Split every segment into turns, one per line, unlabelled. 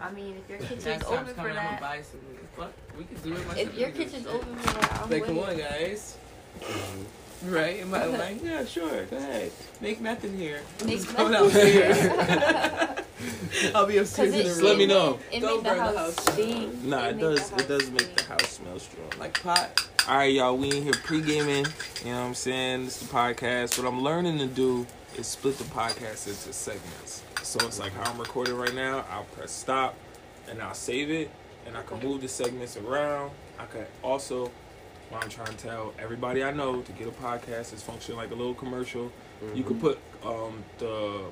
I mean, if your kitchen's open for
coming, I'm
that,
gonna buy some. Fuck, we can do it. myself.
if your
We can do
kitchen's open for that, I'm
Like,
with
come on, guys. Right? Am I like, yeah, sure, go ahead. Make nothing here.
Make
Just come
nothing
downstairs. I'll be upstairs in the room.
let me know.
It
Don't
make the
burn the
house
house.
stink.
Nah, it
make
does. It does
house
make the house smell strong.
Like pot.
All right, y'all. We in here pre gaming. You know what I'm saying? This is the podcast. What I'm learning to do is split the podcast into segments. So it's like how I'm recording right now. I'll press stop, and I'll save it, and I can move the segments around. I could also, what I'm trying to tell everybody I know to get a podcast is function like a little commercial. You could put um, the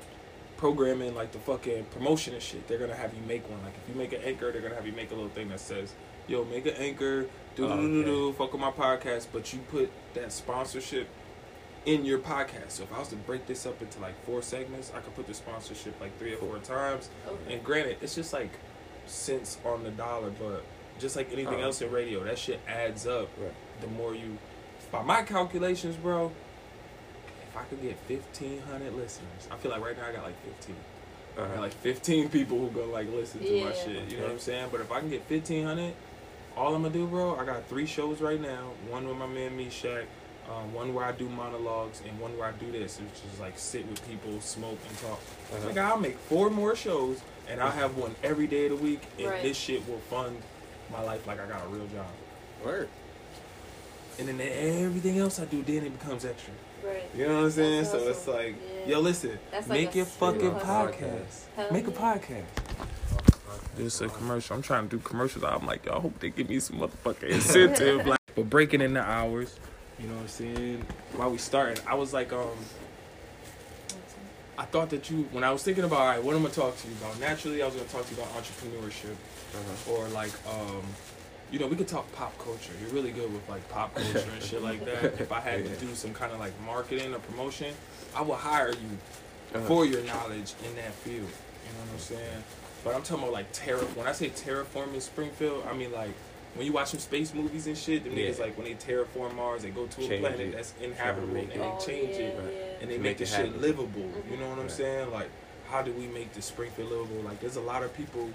programming like the fucking promotion and shit. They're gonna have you make one. Like if you make an anchor, they're gonna have you make a little thing that says, "Yo, make an anchor, do do do do, fuck with my podcast." But you put that sponsorship in your podcast. So if I was to break this up into like four segments, I could put the sponsorship like three or four times.
Okay.
And granted, it's just like cents on the dollar, but just like anything
Oh.
else in radio, that shit adds up.
Right.
The more you, by my calculations, bro, if I could get fifteen hundred listeners, I feel like right now I got like fifteen. I got
Uh-huh.
like fifteen people who go like listen to my
Yeah.
shit. You know what I'm saying? But if I can get fifteen hundred, all I'm gonna do, bro, I got three shows right now. One with my man Meshach, um, one where I do monologues, and one where I do this, which is like sit with people, smoke, and talk.
Uh-huh.
Like I'll make four more shows, and I'll have one every day of the week, and
Right.
this shit will fund my life like I got a real job.
Word.
And then everything else I do, then it becomes extra.
Right.
You know what I'm saying?
That's
So it's like,
Yeah.
yo, listen,
like
make
a
your fucking
straight
podcast. Make a podcast. This a commercial. I'm trying to do commercials. I'm like, yo, I hope they give me some motherfucking incentive. like, but breaking in the hours, you know what I'm saying? While we starting, I was like, um, I thought that you, when I was thinking about, all right, what am I gonna talk to you about? Naturally, I was gonna talk to you about entrepreneurship
Uh-huh.
or like, um, you know, we could talk pop culture. You're really good with like pop culture and shit like that. If I had
Yeah.
to do some kind of like marketing or promotion, I would hire you
Uh-huh.
for your knowledge in that field. You know what I'm saying? But I'm talking about like terra. When I say terraforming Springfield, I mean like when you watch some space movies and shit. The
Yeah.
niggas like when they terraform Mars, they go to a
Change
planet
it.
that's inhabitable and they
Oh,
change
yeah,
it
yeah.
and they
To
make,
make
the
it
shit
happen.
livable. You know what I'm
Right.
saying? Like, how do we make the Springfield livable? Like, there's a lot of people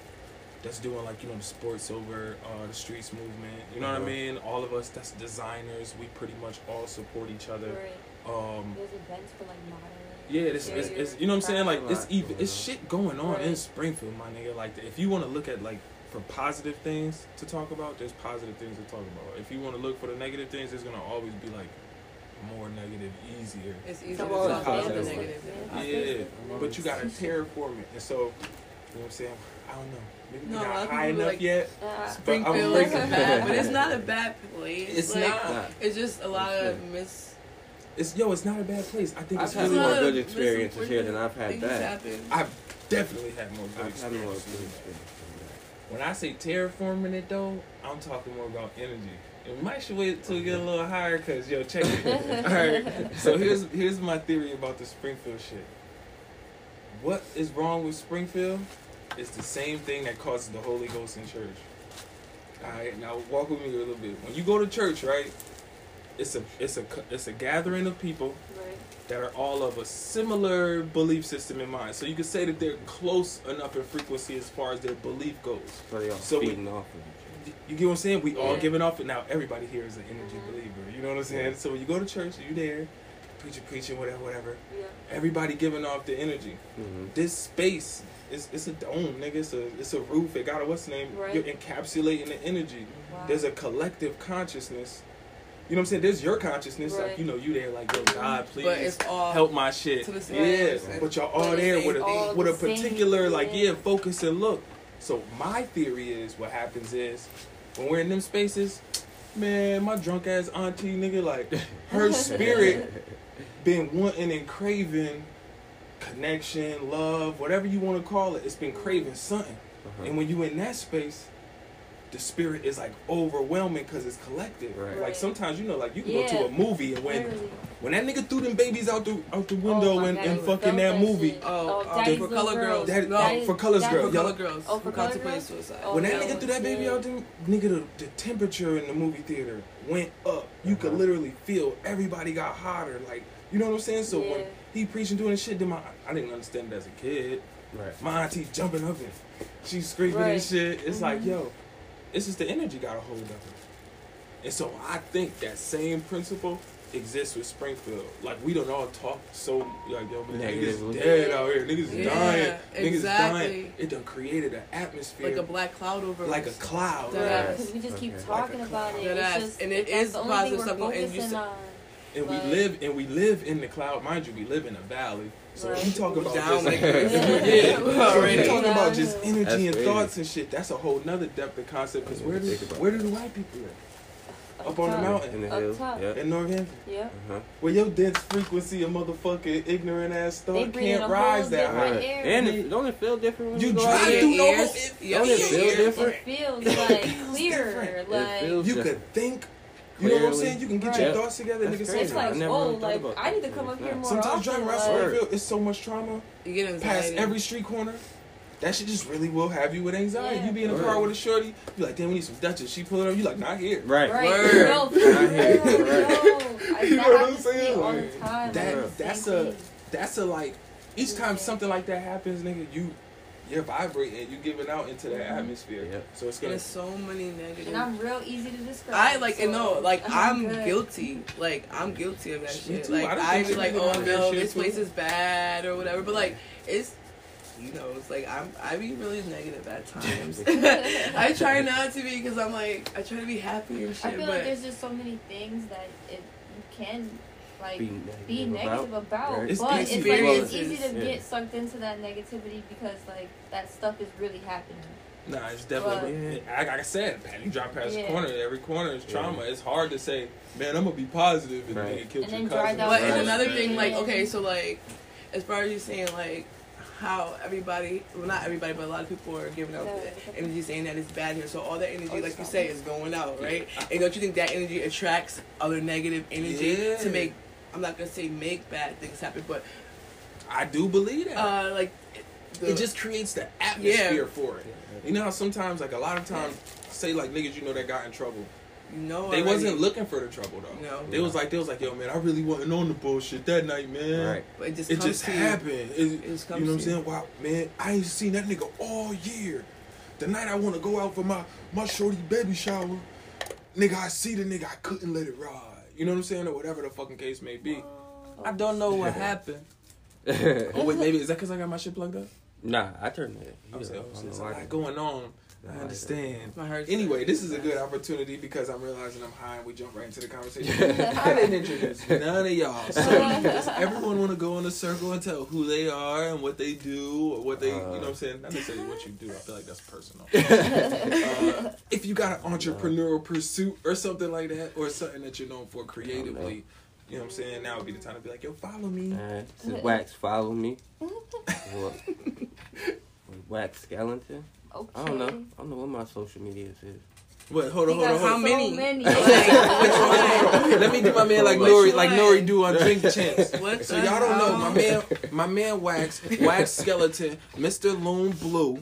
that's doing like you know the sports over uh, the streets movement. You know what I
Uh-huh.
mean? All of us that's designers. We pretty much all support each other.
Right.
Um,
There's events for like modern.
yeah, it's, it's, it's you know what I'm saying. Like, it's even it's shit going on in Springfield, my nigga. Like, if you want to look at like for positive things to talk about, there's positive things to talk about. If you want to look for the negative things, there's gonna always be like more negative, easier.
It's easier
Come
to
on,
talk about the negative. than
Yeah.
Yeah, but you gotta terraform it, and so you know what I'm saying. I don't know. Maybe
No,
we're
a lot
not high enough
like-
yet.
Uh,
Springfield is
breaking-
bad, but it's not a bad place.
It's
like,
not.
It's just a lot
It's
of
good.
mis.
It's yo, it's not a bad place. I think
I've
it's
had
really.
more good experiences here than I've had that.
happen.
I've definitely had more good
I've had more good
experiences.
Experiences
When I say terraforming it though, I'm talking more about energy. And we might should wait till we get a little higher, cause yo, check it. All right. So here's here's my theory about the Springfield shit. What is wrong with Springfield? It's the same thing that causes the Holy Ghost in church. All right. Now walk with me a little bit. When you go to church, right? It's a it's a it's a gathering of people
right.
That are all of a similar belief system in mind. So you could say that they're close enough in frequency as far as their belief goes.
So they all
So we-
feeding off of each
You get what I'm saying? We all
Yeah.
giving off it. Now everybody here is an energy
Mhm.
believer. You know what I'm saying?
Yeah.
So when you go to church, you there, preaching, preaching, whatever, whatever.
Yeah.
Everybody giving off the energy.
Mm-hmm.
This space is it's a dome, nigga. It's a it's a roof. It got a what's the name?
Right.
You're encapsulating the energy.
Wow.
There's a collective consciousness. You know what I'm saying? There's your consciousness, like you know, you there, like yo, God, please
But it's all
help my shit.
to the same
yeah,
person.
but y'all all
But
there with a with a particular like
yeah.
yeah focus and look. So my theory is what happens is when we're in them spaces, man, my drunk ass auntie nigga like her spirit been wanting and craving connection, love, whatever you want to call it. It's been craving something,
Uh-huh.
and when you in that space. The spirit is like overwhelming because it's collective.
Right.
Like sometimes you know, like you can go to a movie and when
Literally.
when that nigga threw them babies out the out the window
Oh
and,
God,
and fucking
felt
that movie.
shit.
Oh, uh, for color girls.
That-
no,
oh, for colors
Daddy-
girl,
for
yo.
color girls.
Oh, for
who
Color
contemplate
Girls?
suicide.
Oh,
when that
that
nigga threw that baby
yeah.
out the nigga the, the temperature in the movie theater went up. You could
Uh-huh.
literally feel everybody got hotter. Like you know what I'm saying? So when he preaching doing this shit, then my I didn't understand it as a kid.
Right.
My auntie jumping up and she's screaming and shit. It's like,
Mhm.
yo, it's just the energy got a hold of her. And so I think that same principle exists with Springfield. Like we don't all talk so like yo man, niggas dead out here, niggas
Yeah,
dying, niggas
exactly.
dying. It done created an atmosphere
Like a black cloud over
like a cloud.
Dead
Yeah,
ass.
because we just keep
Okay.
talking
Like
about it.
Dead
It's just,
And it
that's
is
the only
positive
thing
stuff
we're
going- and you
focusing
said-
on.
And we live and we live in the cloud, mind you. We live in a valley, so
Right.
we talk about
Down
just
like
yeah,
this.
So we
Already.
talking about just energy
That's
and
crazy.
thoughts and shit. That's a whole nother depth of concept. Because where do where do the white people at? Up
Up
on the mountain.
In the
Up
hills.
top.
Yep.
In Northampton,
Yeah.
Uh-huh.
where your dense frequency of motherfucking ignorant ass
They
thought can't rise that high.
Right. And it, don't it feel different when
You
you, go
drive
out
through
there?
the whole-
ears.
it
Don't it feel different?
It feels like clearer. Like
feels-
You
Just
could think. You know what I'm saying? You can get
Right.
your thoughts together.
That's
Niggas
crazy.
it's
say
I
like,
never
whoa,
really
like I oh, need to come up here more
Sometimes driving around Springfield, it's so much trauma.
You get in the
past
anxiety.
every street corner. That shit just really will have you with anxiety.
Yeah.
You be in a
Right.
car with a shorty, you like, damn, we need some Dutchess. She pulling it up, you like, not here.
Right.
Right.
Word.
No, for
I
real,
hear you.
yo.
Right.
I,
You
that
know what I'm
happens to me
saying?
all the time.
That-
like, the
that's
same
a-
thing.
That's a like, each time something like that happens, nigga, you, you're vibrating, you're giving out into that
Mhm.
atmosphere.
Yep.
So it's gonna.
There's so many negative.
And I'm real easy to describe.
I like
so
and no, like I'm
good.
guilty. Like I'm guilty of that shit.
too.
Like
I done
be like,
like
oh no, this
too.
place is bad or whatever. But like it's you know, it's like I'm I be really negative at times. I try not to be because I'm like I try to be happy and shit.
I feel
but
like there's just so many things that it you can like
Be
be
negative
negative
about.
about,
Right.
But it's like it's easy to
Yeah.
get sucked into that negativity because like that stuff is really happening.
Nah, it's definitely. like I, like I said, man, you drive past
Yeah.
the corner, every corner is
Yeah.
trauma. It's hard to say, man, I'm gonna be positive and
Right.
then kill
And
your
then
cousin.
drive
But
the
and another thing, like okay, so like as far as you saying like how everybody, well not everybody, but a lot of people are giving out
Yeah.
energy saying that it's bad here. So all that energy,
Oh,
like you say, is going out, right? And don't you think that energy attracts other negative energy
Yeah.
to make? I'm not gonna say make bad things happen, but
I do believe that.
uh, like the,
it just creates the atmosphere
Yeah.
for it. You know how sometimes, like a lot of times, say like niggas you know that got in trouble.
you know
They
already.
wasn't looking for the trouble though.
No.
They was like they was like, yo man, I really wasn't on the bullshit that night, man.
Right.
But it just
It
comes
just
to you.
happened. It,
It just
you know what I'm saying? Wow, man, I ain't seen that nigga all year. The night I want to go out for my my shorty baby shower, nigga, I see the nigga, I couldn't let it ride. You know what I'm saying, or whatever the fucking case may be. I don't know what happened. Oh wait, maybe is that because I got my shit plugged up?
nah, I turned it.
I was
Yeah,
like, oh,
I don't
there's
know
a
why.
lot going on.
Nah,
I understand.
My
Anyway, this is a good opportunity because I'm realizing I'm high and we jump right into the conversation. I didn't introduce none of y'all. So does everyone want to go in a circle and tell who they are and what they do or what they, you know what I'm saying? Not necessarily what you do. I feel like that's personal. uh, if you got an entrepreneurial pursuit or something like that or something that you're known for creatively, you know what I'm saying? Now would be the time to be like, yo, follow me.
Alright, this is Wax. Follow me. Wax Skeleton.
Okay.
I don't know. I don't know what my social medias is.
Wait, hold on, hold on, hold on.
How
so
many?
many.
Let me do my man like Nori, like? Nori do on Drink Champs.
What
So y'all don't know my man, my man Wax, Wax Skeleton, Mr. Loon Blue.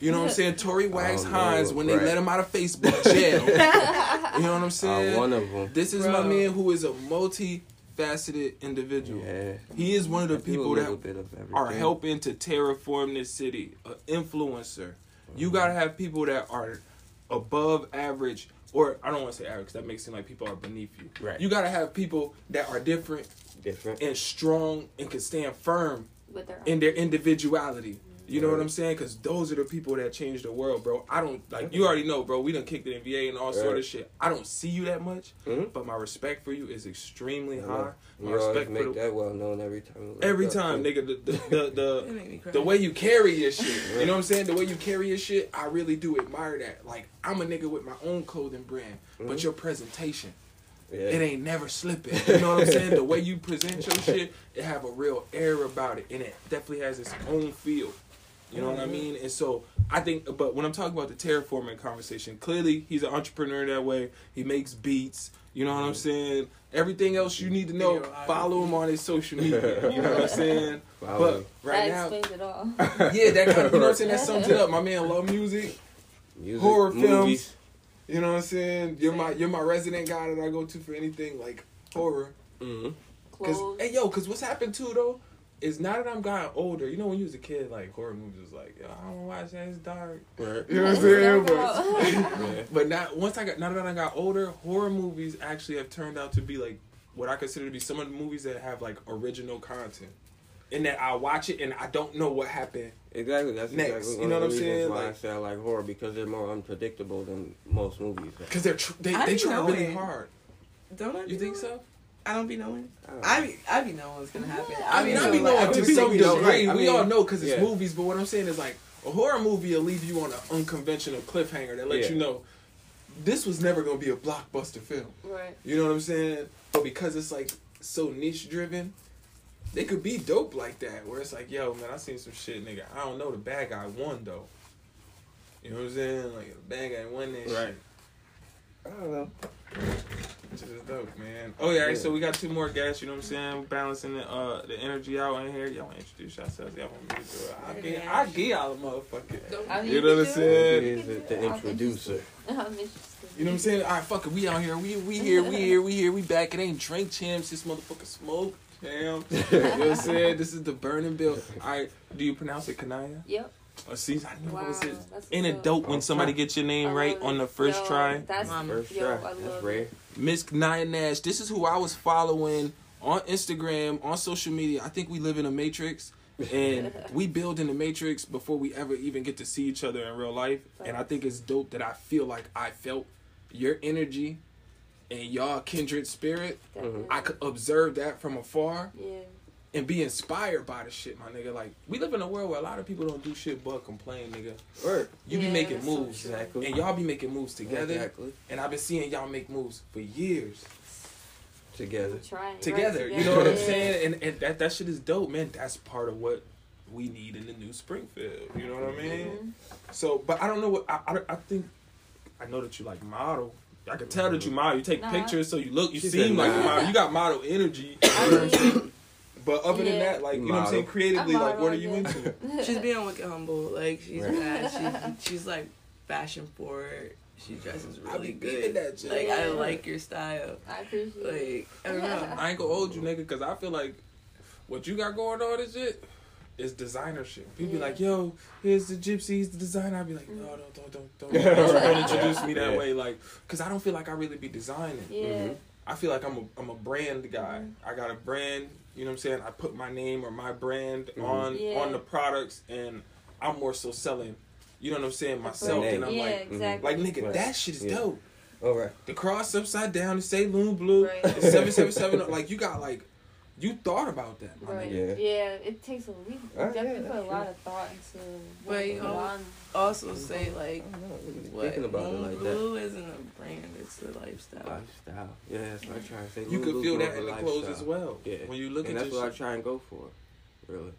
You know what I'm saying? Tory Wax
don't
Hines when they
right.
let him out of Facebook jail. you know what I'm
Uh,
saying?
one of them.
This is my man who is a multi-faceted individual.
Yeah.
He is one of the
I
people that
bit of everything.
are helping to terraform this city. An influencer. You gotta have people that are above average, or I don't want to say average, 'cause that makes it seem like people are beneath you.
Right.
You gotta have people that are different
different.
and strong and can stand firm
With their
in their individuality. You know what I'm saying? Because those are the people that change the world, bro. I don't like you already know, bro. We done kicked it in VA and all sort of shit. I don't see you that much,
Mhm.
but my respect for you is extremely high. My
You always
respect
make
for the,
that well known every time. we
every time,
too.
nigga. The the the, the,
It make me cry.
the way you carry your shit. You know what I'm saying? The way you carry your shit, I really do admire that. Like I'm a nigga with my own clothing brand, but
Mhm.
your presentation,
Yeah.
it ain't never slipping. You know what I'm saying? The way you present your shit, it have a real air about it, and it definitely has its own feel. You know what I mean? And so I think, but when I'm talking about the terraforming conversation, clearly he's an entrepreneur that way. He makes beats. You know what I'm saying? Everything else you need to know, follow him on his social media. You know what I'm saying?
Follow
But right
that
now,
explains it all.
yeah, that kind of, you know what I'm saying? That sums it up. My man love music.
Music,
horror
movies.
films. You know what I'm saying? You're my you're my resident guy that I go to for anything like horror.
Mm-hmm.
Cause hey yo, cause what's happened too though? Is now that I'm gotten older. You know, when you was a kid, like horror movies was like, Yo, I don't watch that. It's dark.
Right.
You know what I'm saying? But, but now, once I got now that I got older, horror movies actually have turned out to be like what I consider to be some of the movies that have like original content. In that I watch it and I don't know what happened.
Exactly. That's
Next,
exactly
you know
of
what I'm
reasons
saying?
Why I
Like-
say I like horror because they're more unpredictable than most movies.
Cause they're tr- they
I
they try really
knowing.
hard.
Don't I?
You think
knowing?
so?
I don't be knowing.
I
I be I be knowing what's gonna happen.
I mean, I be knowing
I
to
be
some
we know,
degree.
right, I
we
mean,
all know because it's
yeah.
movies. But what I'm saying is like a horror movie will leave you on an unconventional cliffhanger that lets
Yeah.
you know this was never gonna be a blockbuster film.
Right.
You know what I'm saying? But because it's like so niche driven, they could be dope like that. Where it's like, yo, man, I seen some shit, nigga. I don't know. The bad guy won though. You know what I'm saying? Like the bad guy won that
Right.
shit.
I don't know.
Which is dope, man. Oh yeah,
Yeah.
so we got two more guests. You know what I'm saying? Balancing the uh the energy out in here. Y'all wanna introduce yourselves? Y'all want me to do it? I
Yeah.
get I get y'all the motherfucker.
I mean,
You know what I'm saying?
He is
You
the,
can
the
do it. I'm
introducer.
interested. I'm interested.
You know what I'm saying? All right, fuck it. We out here. We we here. We here. We here. We back. It ain't drink champs. This motherfucker smoke. Damn. you know what I'm saying? This is the Burn n Build. All right. Do you pronounce it Kaniya?
Yep.
Oh, see, I knew
Wow.
it was it.
That's
Ain't it dope when somebody gets your name right on the first
Yo,
try?
That's
Mom.
First
yo,
try. That's rare.
Miss Kaniya Nash. This is who I was following on Instagram, on social media. I think we live in a matrix. and we build in the matrix before we ever even get to see each other in real life. And I think it's dope that I feel like I felt your energy and y'all kindred spirit.
Definitely.
I could observe that from afar
Yeah.
And be inspired by the shit, my nigga. Like we live in a world where a lot of people don't do shit but complain, nigga.
Word.
You be making
that's so
moves.
Exactly.
and y'all be making moves together.
Exactly.
And I've been seeing y'all make moves for years
Together.
Trying.
together.
Right,
You know what I'm saying? And and that that shit is dope, man. That's part of what we need in the new Springfield. You know what I mean?
Mhm.
So, but I don't know what I, I, I think. I know that you like model. I can tell that you model. You take
Nah.
pictures, so you look. You
She
seem
said
like
nah.
model. You got model energy.
I
You know what I'm saying?
mean,
But other than that, like you know what I'm saying, creatively,
I'm
like what are you into?
She's being wicked humble. Like she's
Right.
bad. She, she's like fashion forward. She dresses
I
really
be beating
good.
that shit.
Like I
Yeah.
like your style.
I appreciate it.
Like I don't know.
I ain't gonna hold you, nigga, because I feel like what you got going on is shit is designer shit. People be like, "Yo, here's the gypsy, he's the designer." I'd be like. "No, don't, don't, don't, don't, don't, don't introduce me that
Yeah.
way." Like, because I don't feel like I really be designing.
Yeah.
Mhm.
I feel like I'm a, I'm a brand guy.
Mhm.
I got a brand. You know what I'm saying? I put my name or my brand
Mhm.
on
Yeah.
on the products, and I'm more so selling. You know what I'm saying? Myself, and I'm
yeah,
like,
exactly.
like nigga,
Right.
that shit is
Yeah.
dope.
All right.
The cross upside down, the Saloon Blue,
Right.
the seven seven seven. Like you got like, you thought about that, my
Right.
nigga.
Yeah.
Yeah. it takes a we
yeah,
definitely put a
that's
lot of thought into
But you know. Also say like
I don't. Really
what
thinking about it like that.
Blue isn't a brand. It's a lifestyle.
Lifestyle. Yeah, that's what I try to say.
You could
Lulu's
feel
more
that in the clothes as well.
Yeah.
When you look
and
at
that's
your
what I
shit.
try and go for. Really.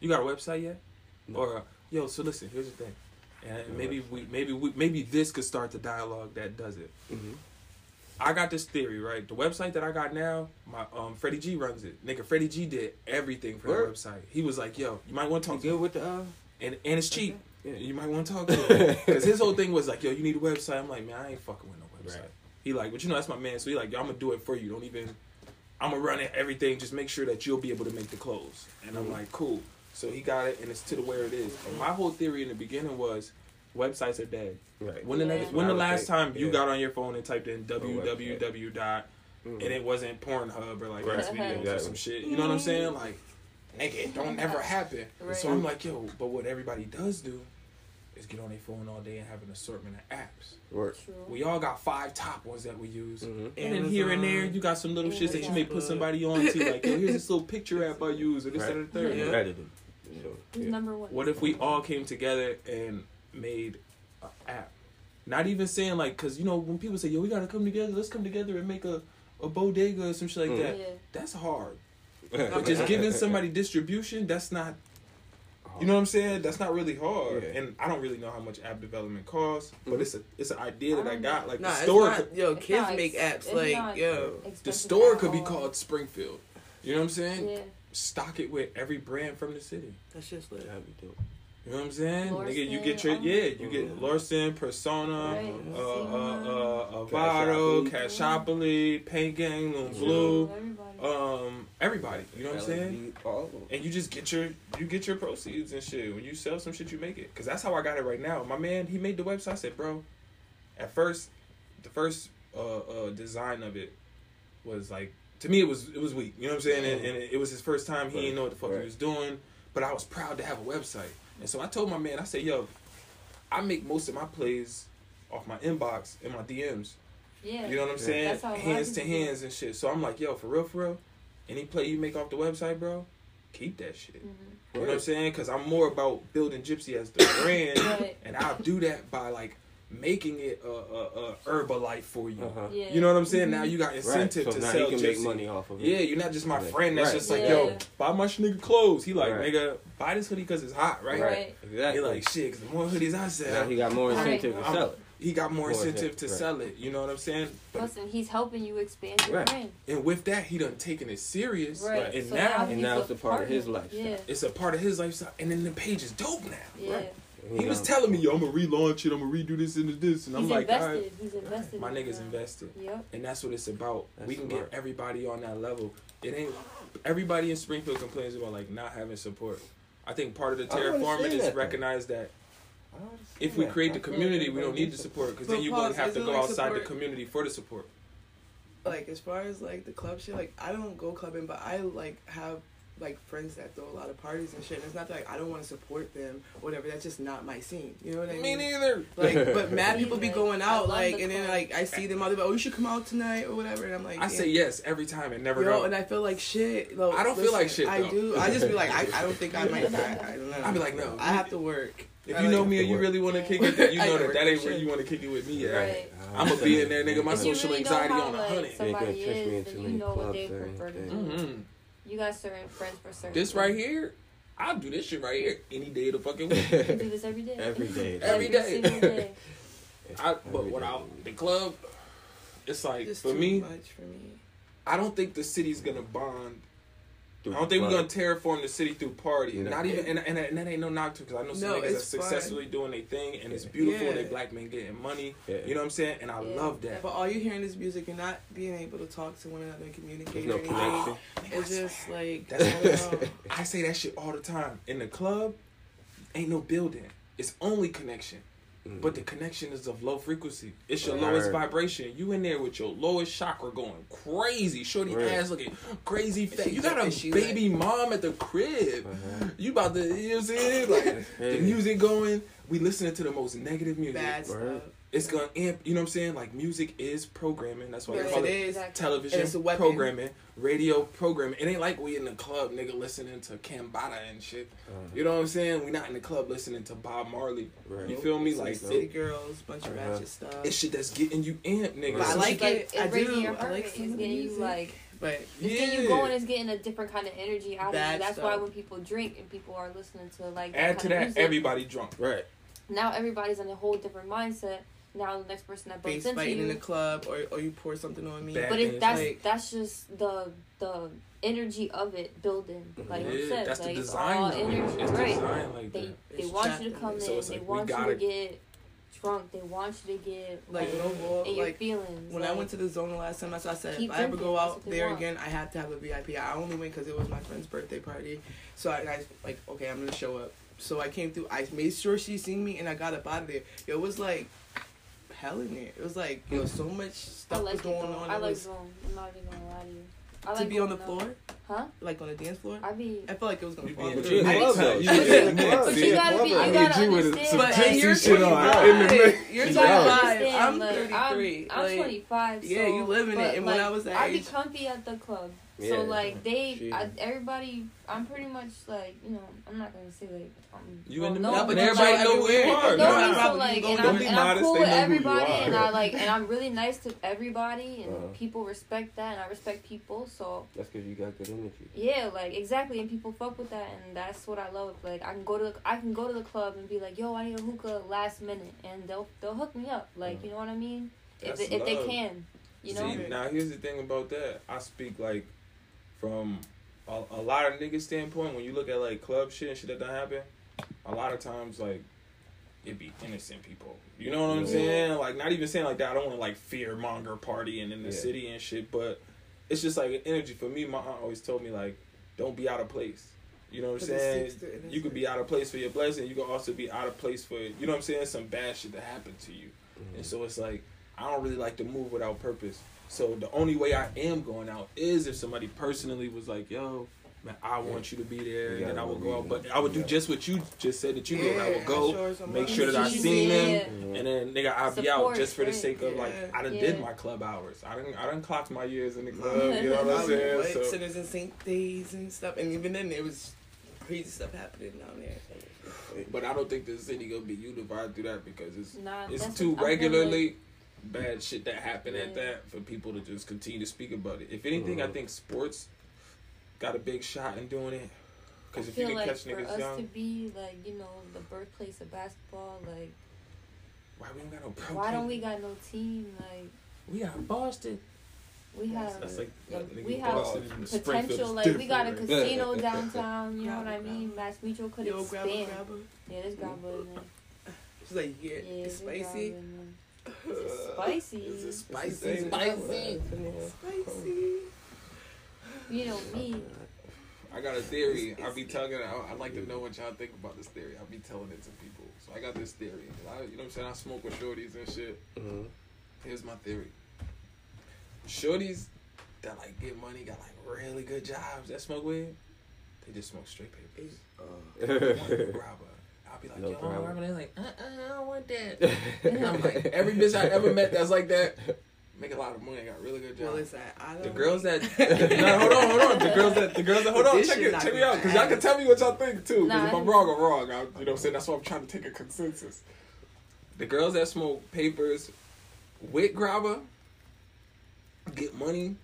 You got a website yet?
No.
Or uh, yo, so listen. Here's the thing, and
No
maybe
website.
we, maybe we, maybe this could start the dialogue that does it.
Mm-hmm.
I got this theory, right? The website that I got now, my um Freddie G runs it. Nigga, Freddie G did everything for
Word.
the website. He was like, "Yo, you might want to talk to
good with the uh?
and and it's cheap.
Yeah.
You might want to talk to him because his whole thing was like, "Yo, you need a website." I'm like, "Man, I ain't fucking with no website."
Right.
He like, but you know that's my man. So he like, "Yo, I'm gonna do it for you. Don't even. I'm gonna run it everything. Just make sure that you'll be able to make the clothes." And I'm
Mhm.
like, "Cool." So he got it, and it's to the where it is. And my whole theory in the beginning was, websites are dead.
Right.
When the
Yeah.
next, when the last
think,
time you
yeah.
got on your phone and typed in www dot
Mhm.
and it wasn't Pornhub or like
Right.
X videos or some shit. You know what I'm saying? Like, nigga, it don't never happen.
Right.
So I'm like, yo, but what everybody does do is get on their phone all day and have an assortment of apps.
Work.
We all got five top ones that we use.
Mm-hmm.
And then here and there, you got some little shits that you may put somebody on to, like, yo, here's this little picture app I use, or this, that, or the third.
Yeah.
Edited. Yeah.
number one?
What if we all came together and made an app? Not even saying like, cause you know when people say, "Yo, we gotta come together. Let's come together and make a a bodega or some shit like
Mm.
that."
Yeah.
That's hard. But just giving somebody distribution, that's not. You know what I'm saying? That's not really hard,
Yeah.
and I don't really know how much app development costs. But
Mhm.
it's a it's an idea that I got. Like
Nah,
the
it's
store,
not,
could,
yo, kids
not
make apps like yo.
the store could be called Springfield. You know what I'm saying?
Yeah.
Stock it with every brand from the city.
That's just lit.
That'd be dope.
You know what I'm saying? Nigga, you get your
um,
yeah, you get. Lorson, Persona,
Right.
uh, uh, uh,
Cash
Avado, Cashopoly, Paint Gang, Lil
Yeah.
Blue,
Everybody.
um, everybody. You know what I'm saying?
LSD, all of them.
And you just get your you get your proceeds and shit. When you sell some shit, you make it. Cause that's how I got it right now. My man, he made the website. I said, bro, at first, the first uh, uh, design of it was like to me it was it was weak. You know what I'm saying? And, and it was his first time. He didn't know what the fuck
Right.
he was doing. But I was proud to have a website. And so I told my man, I said, yo, I make most of my plays off my inbox and my DMs.
yeah.
You know what I'm
Yeah.
saying?
That's how a lot
Hands to
people do
hands and shit. So I'm like, yo, for real, for real, any play you make off the website, bro, keep that shit.
Mhm.
You know what I'm saying? Because I'm more about building Gypsy as the brand, and I'll do that by like making it a, a, a Herbalife for you.
Uh-huh.
Yeah.
You know what I'm saying?
Mhm.
Now you got incentive
Right.
incentive
So
to
now
sell
you can make money off of it.
Yeah, you're not just my
Right.
friend that's
Right.
just like,
Yeah.
yo, buy my nigga clothes. He like,
Right.
nigga, buy this hoodie because it's hot, right?
Right.
Exactly.
He like, shit, because the more hoodies I
now
sell,
he got more
Right.
incentive to sell it.
he got more
More
incentive
incentive,
to
right.
sell it. You know what I'm saying? But,
Plus, and he's helping you expand your
Right.
brand.
and with that, he done taken it serious.
Right.
And
So
now,
And now it's a part of his lifestyle.
Yeah.
it's a part of his lifestyle. And then the page is dope now.
Yeah.
Right.
He was telling me, yo, I'm gonna relaunch it. I'm gonna redo this into this, and I'm
He's
like, all
invested.
right.
He's invested.
My
in
niggas
it.
invested,
Yep.
and that's what it's about.
That's
we can
smart.
get everybody on that level. It ain't everybody in Springfield complains about like not having support. I think part of the
I don't
terraforming is
that, though.
recognize that if we create the community, we don't need the support because then you're
pause,
gonna have to go
like
outside the community for the support.
like as far as like the club shit, like I don't go clubbing, but I like have like friends that throw a lot of parties and shit. And it's not that like, I don't want to support them, or whatever. That's just not my scene. You know what I mean?
Me neither.
Like, but mad people be going out, like,
the
and then like I see them out there, oh, you should come out tonight or whatever, and I'm like,
I
damn.
say yes every time and never
Yo,
go.
and I feel like shit. Though,
I don't feel like shit,
I do. I just be like, I, I don't think I might. I, I don't know.
I be like, no.
I have to work.
if you
like
know me and you really want to kick it, then you know that that ain't
for
where you want to kick it with me. At.
Right.
I'm gonna be in there, nigga. My
If you
social
really know
anxiety
how,
on a
like,
hundred.
Somebody
Ain't gonna catch me in
is,
too
then you know what they prefer to do.
Mm-hmm.
Anything.
You got certain friends for certain.
This right here, I'll do this shit right here any day of the fucking week.
You do this every day.
Every day.
Every day.
single day.
I, but
Every
when
day.
I the club, it's like
Just
for
too
me,
much for me.
I don't think the city's gonna bond.
Through
I don't think we're gonna terraform the city through party.
Yeah.
Not even, and, and, and that ain't no knock to because I know some
No,
niggas are
it's fine.
successfully doing their thing and it's beautiful.
Yeah.
They black men getting money.
Yeah.
You know what I'm saying? And I
Yeah.
love that.
But all you're hearing is music. You're not being able to talk to one another and communicate.
There's no
or anything.
connection.
It's just like
That's all. I say that shit all the time. In the club, ain't no building. It's only connection. But the connection is of low frequency. It's your
Right.
lowest vibration. You in there with your lowest chakra going crazy. Shorty
Right.
ass looking crazy fat.
She
You got a
got- she
baby mom at the crib.
Uh-huh.
You about to, you know what I'm saying? Like, the music going. We listening to the most negative music.
bad
Word.
stuff.
It's gonna amp. You know what I'm saying? Like music is programming. That's why
Yes,
they call
it
it
is.
television
it's a weapon.
programming, radio programming. It ain't like we in the club, nigga, listening to Cambada and shit.
Uh-huh.
You know what I'm saying? We not in the club listening to Bob Marley.
Right.
You feel me?
Some
Like
city
it,
girls, bunch of
Uh-huh.
ratchet stuff.
it's shit that's getting you amped, nigga.
But I like
like
it. I do.
your
I like
rate.
some
It's
of the
getting you like
but
it's getting you going. It's getting a different kind of energy out of you. That's
stuff.
why when people drink and people are listening to like
Add to that,
music,
everybody drunk.
Right.
now everybody's in a whole different mindset. Now the next person that bumps
face
into
fighting in the club, or or you pour something on me.
Bad
but
things
it, that's
like-
that's just the the energy of it building. Like you said,
that's
like it's
design.
all
though.
energy,
It's
right?
designed like
They
that.
they
It's
want you to come in.
So it's
they
like,
want you
gotta-
to get drunk. They want you to get
Like,
like,
overall,
in your
like,
feelings.
When I went to the zone the last time, that's what I said. If I ever go out there
want.
again, I have to have a VIP. I only went because it was my friend's birthday party. So I, I like, okay, I'm gonna show up. So I came through. I made sure she seen me, and I got up out of there. It was like hell in there. It was like yo, so much
I
stuff
like
was going
though.
on.
I
It
like
was-
zone. I'm not even gonna lie to you. I
to
like
be on the
going out.
floor,
Huh?
like on the dance floor.
I be.
I felt like it was gonna
You
fall.
be in
through.
you
I-
club, though.
you
You
be
in
in
the
the
club.
But you gotta be. You gotta
you with
understand.
But
like,
hey, you're
Texas shit on.
25.
In the.
You're
you
25.
gotta understand,
I'm 33.
I'm, I'm
like,
25.
yeah,
so,
you living it,
but,
and when I was that
I be comfy at the club.
Yeah.
So like they, I, everybody, I'm pretty much like you know, I'm not gonna say like I'm.
You
well,
in the
no,
but
but everybody
show
know who you
everywhere.
are.
No,
No,
no,
I
so
probably
like, and I'm,
be
and I'm
modest,
cool with
know who you
everybody, and I like, and I'm really nice to everybody, and
Uh-huh.
people respect that, and I respect people. So
That's because you got good energy.
yeah, like exactly, and people fuck with that, and that's what I love. Like I can go to, the, I can go to the club and be like, yo, I need a hookah last minute, and they'll they'll hook me up. Like you know what I mean? If
That's
they, if they can, you know.
See, now here's the thing about that. I speak like from a, a lot of niggas standpoint. When you look at like club shit and shit that done happen, a lot of times like it be innocent people. You know what I'm
Yeah.
saying? Like not even saying like that. I don't want to like fear monger partying in the
Yeah.
city and shit, but it's just like an energy for me. My aunt always told me like, don't be out of place. You know what I'm saying?
sticks to innocent.
You could be out of place for your blessing. You can also be out of place for you know what I'm saying. Some bad shit that happened to you, and mm-hmm. so it's like I don't really like to move without purpose. So the only way I am going out is if somebody personally was like, "Yo, man, I want you to be there,"
You
and then I would
go
go out. But I would do just what you just said that you did. I would go,
show
make sure that I
Yeah.
seen them,
Yeah.
and then nigga, I'll be out just for the
right.
sake of like
Yeah.
I done
Yeah.
did my club hours. I didn't I done clocked my years in the club. You know what I'm
I
saying?
went
So,
Citizens Saint days and stuff, and even then there was crazy stuff happening down there.
but I don't think the city gonna be unified through that because it's
Nah,
it's too
what- I
regularly bad shit that happen at that for people to just continue to speak about it. If anything, I
Mhm.
think sports got a big shot in doing it. Because if you
feel
can
like
catch
for
niggas
us to be like you know the birthplace of basketball, like
why we don't got no pro
why don't we got no team? Like
We got Boston.
we have
That's like
like, we have
Boston
potential. Like we got a casino downtown. You know what I mean?
grabba.
Mass Mutual could
Yo, grab a
expand.
grabba.
Yeah, this grabba in there.
She's like, yeah,
Yeah,
it's
this grabba
spicy.
in there. It's spicy.
Is it
It's
spicy?
spicy.
Spicy.
Spicy.
You know me.
I got a theory. I'll be telling. I, I'd like to know what y'all think about this theory. I'll be telling it to people. So I got this theory. I, you know what I'm saying? I smoke with shorties and shit.
Mhm.
Here's my theory. Shorties that like get money, got like really good jobs that smoke weed, they just smoke straight papers.
Uh,
They want no grabba. I'll be like,
No
yo,
grabba.
grabba. They're like, uh uh I don't want that. And I'm like, every bitch I ever met that's like that, make a lot of money, got really good
well, it's that. I don't
The girls that no, hold on, hold on. The girls that the girls that hold on,
This
check it, check me out, because y'all can tell me what y'all think too. 'cause
Nah,
if
I-
I'm wrong, I'm wrong. I, you know what I'm saying? That's why I'm trying to take a consensus. The girls that smoke papers with grabba get money,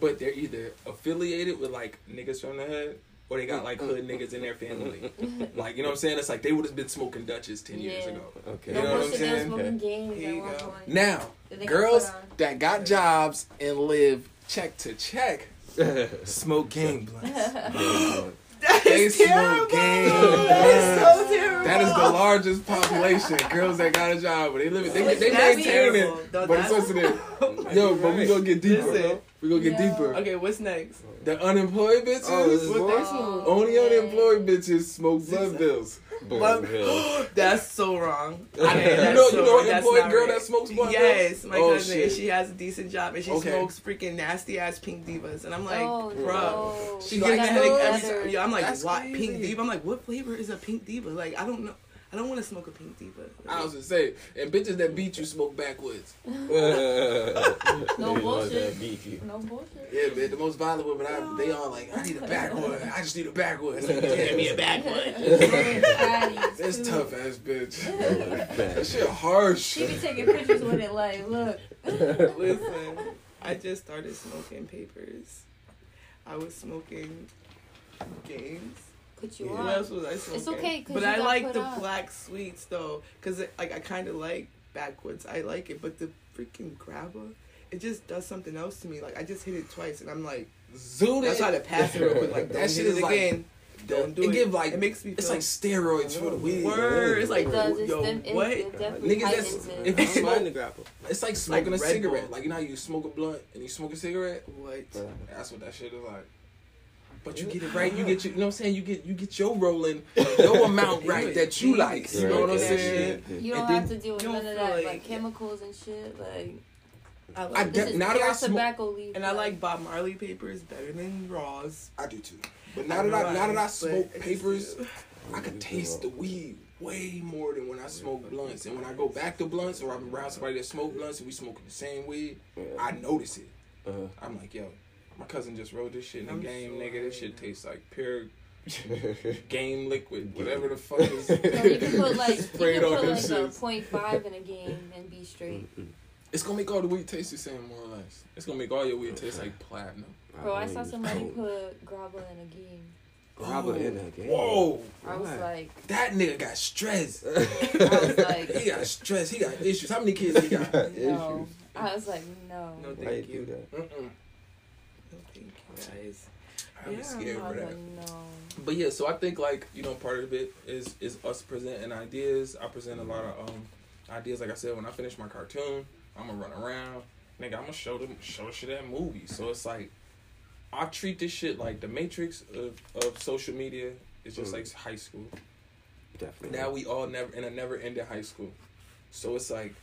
but they're either affiliated with like niggas from the hood. Or they got like hood niggas in their family. Like, you know what I'm saying? It's like they would have been smoking Dutchess 10 years ago.
Okay.
You know what I'm
bullshit, they were
saying?
smoking games
Here
at
you
one
go.
Now,
That they got
girls that got jobs and live check to check smoke game blunts.
That
They
is
smoke
terrible.
game.
That is so terrible.
That is the largest population. Girls that got a job, but they live it. They, they maintain it, but it's
that's-
sensitive. Yo, but we gonna get deeper.
Listen.
We gonna get
Yo.
deeper.
Okay, what's next?
The unemployed bitches.
Oh, this is
What
more?
they smoke?
Only
man.
unemployed bitches smoke blood bills.
But-
Bill.
that's so wrong.
You
Okay, that's
know,
so
you know,
wrong.
an employed girl
right.
that smokes blunt
Yes, my
Oh,
cousin.
shit.
And she has a decent job, and she
Okay.
smokes freaking nasty ass pink divas, and I'm like,
oh,
bro.
no.
She getting a headache every time. Yeah, I'm like,
That's
what
crazy.
pink diva? I'm like, what flavor is a pink diva? Like, I don't know. I don't want to smoke a pink diva.
I was just saying, and bitches that beat you smoke backwards.
No
They
bullshit.
that beat you.
No bullshit.
Yeah, man, the most violent women, I, they all like, I need a backwood. I just need a backwood. It's like, give me a backwood. This
This
tough ass bitch. That shit harsh.
She be taking pictures with it like, look.
Listen, I just started smoking papers. I was smoking games.
Put you
Yeah.
What
on.
else was I smoking?
okay, 'cause
but
you
I
got
like
put
the
on.
black sweets though, cause it, like I kind of like backwoods. I like it, but the freaking grabba, it just does something else to me. Like I just hit it twice, and I'm like,
Zoot
that's why to pass it real quick. Like
That
don't
shit
hit
is
it
like-
again. don't do
it
it.
give like
it makes me.
it's like steroids for the oh, weed.
Word. It's like
it does. It's
yo,
them, it,
what?
It
Niggas that's- if you
I don't
smoke,
the grapple.
it's like smoking
Like
a
Red
cigarette.
Bull.
Like you know how you smoke a blunt and you smoke a cigarette.
what?
That's what that shit is like. But you get it right. You get your, you know what I'm saying. You get you get your rolling, your amount right that you like. You know what I'm saying?
You don't have to deal with none of that,
like-
like chemicals and shit. Like
I
I
like
this
de- now that I smoke-
tobacco leaf.
and I like Bob Marley papers better than Raws.
I do too. But now that I now that I
But
smoke papers, I can taste the weed way more than when I smoke blunts. And when I go back to blunts or I'm around somebody that smoke blunts and we smoking the same weed, I notice it.
Uh,
I'm like, yo, my cousin just rolled this shit in the
I'm
game,
sure.
nigga. This shit tastes like pure game liquid, whatever the fuck is.
So you can put like you can
on
put
them
like a
shits.
point five in a game and be straight.
It's gonna make all the weed taste the same, more or less. It's gonna make all your weed taste like platinum.
Bro, I saw
don't use
somebody put grabba in a game.
Grabba in that game.
Whoa,
I was
Why?
like,
that nigga got stress.
I was like,
He got stress. He got issues. How many kids he got?
no. I was like, no.
No,
Why you
thank
do
you.
that?
Mm-mm.
No, thank you guys.
Be
Yeah,
scared for that. But yeah, so I think like you know part of it is is us presenting ideas. I present a lot of um ideas. Like I said, when I finish my cartoon, I'm gonna run around, nigga. I'm gonna show them show shit at movies. So it's like I treat this shit like the matrix of, of social media. It's just
Mm.
like high school.
Definitely.
Now we all never in a never ending high school. So it's like,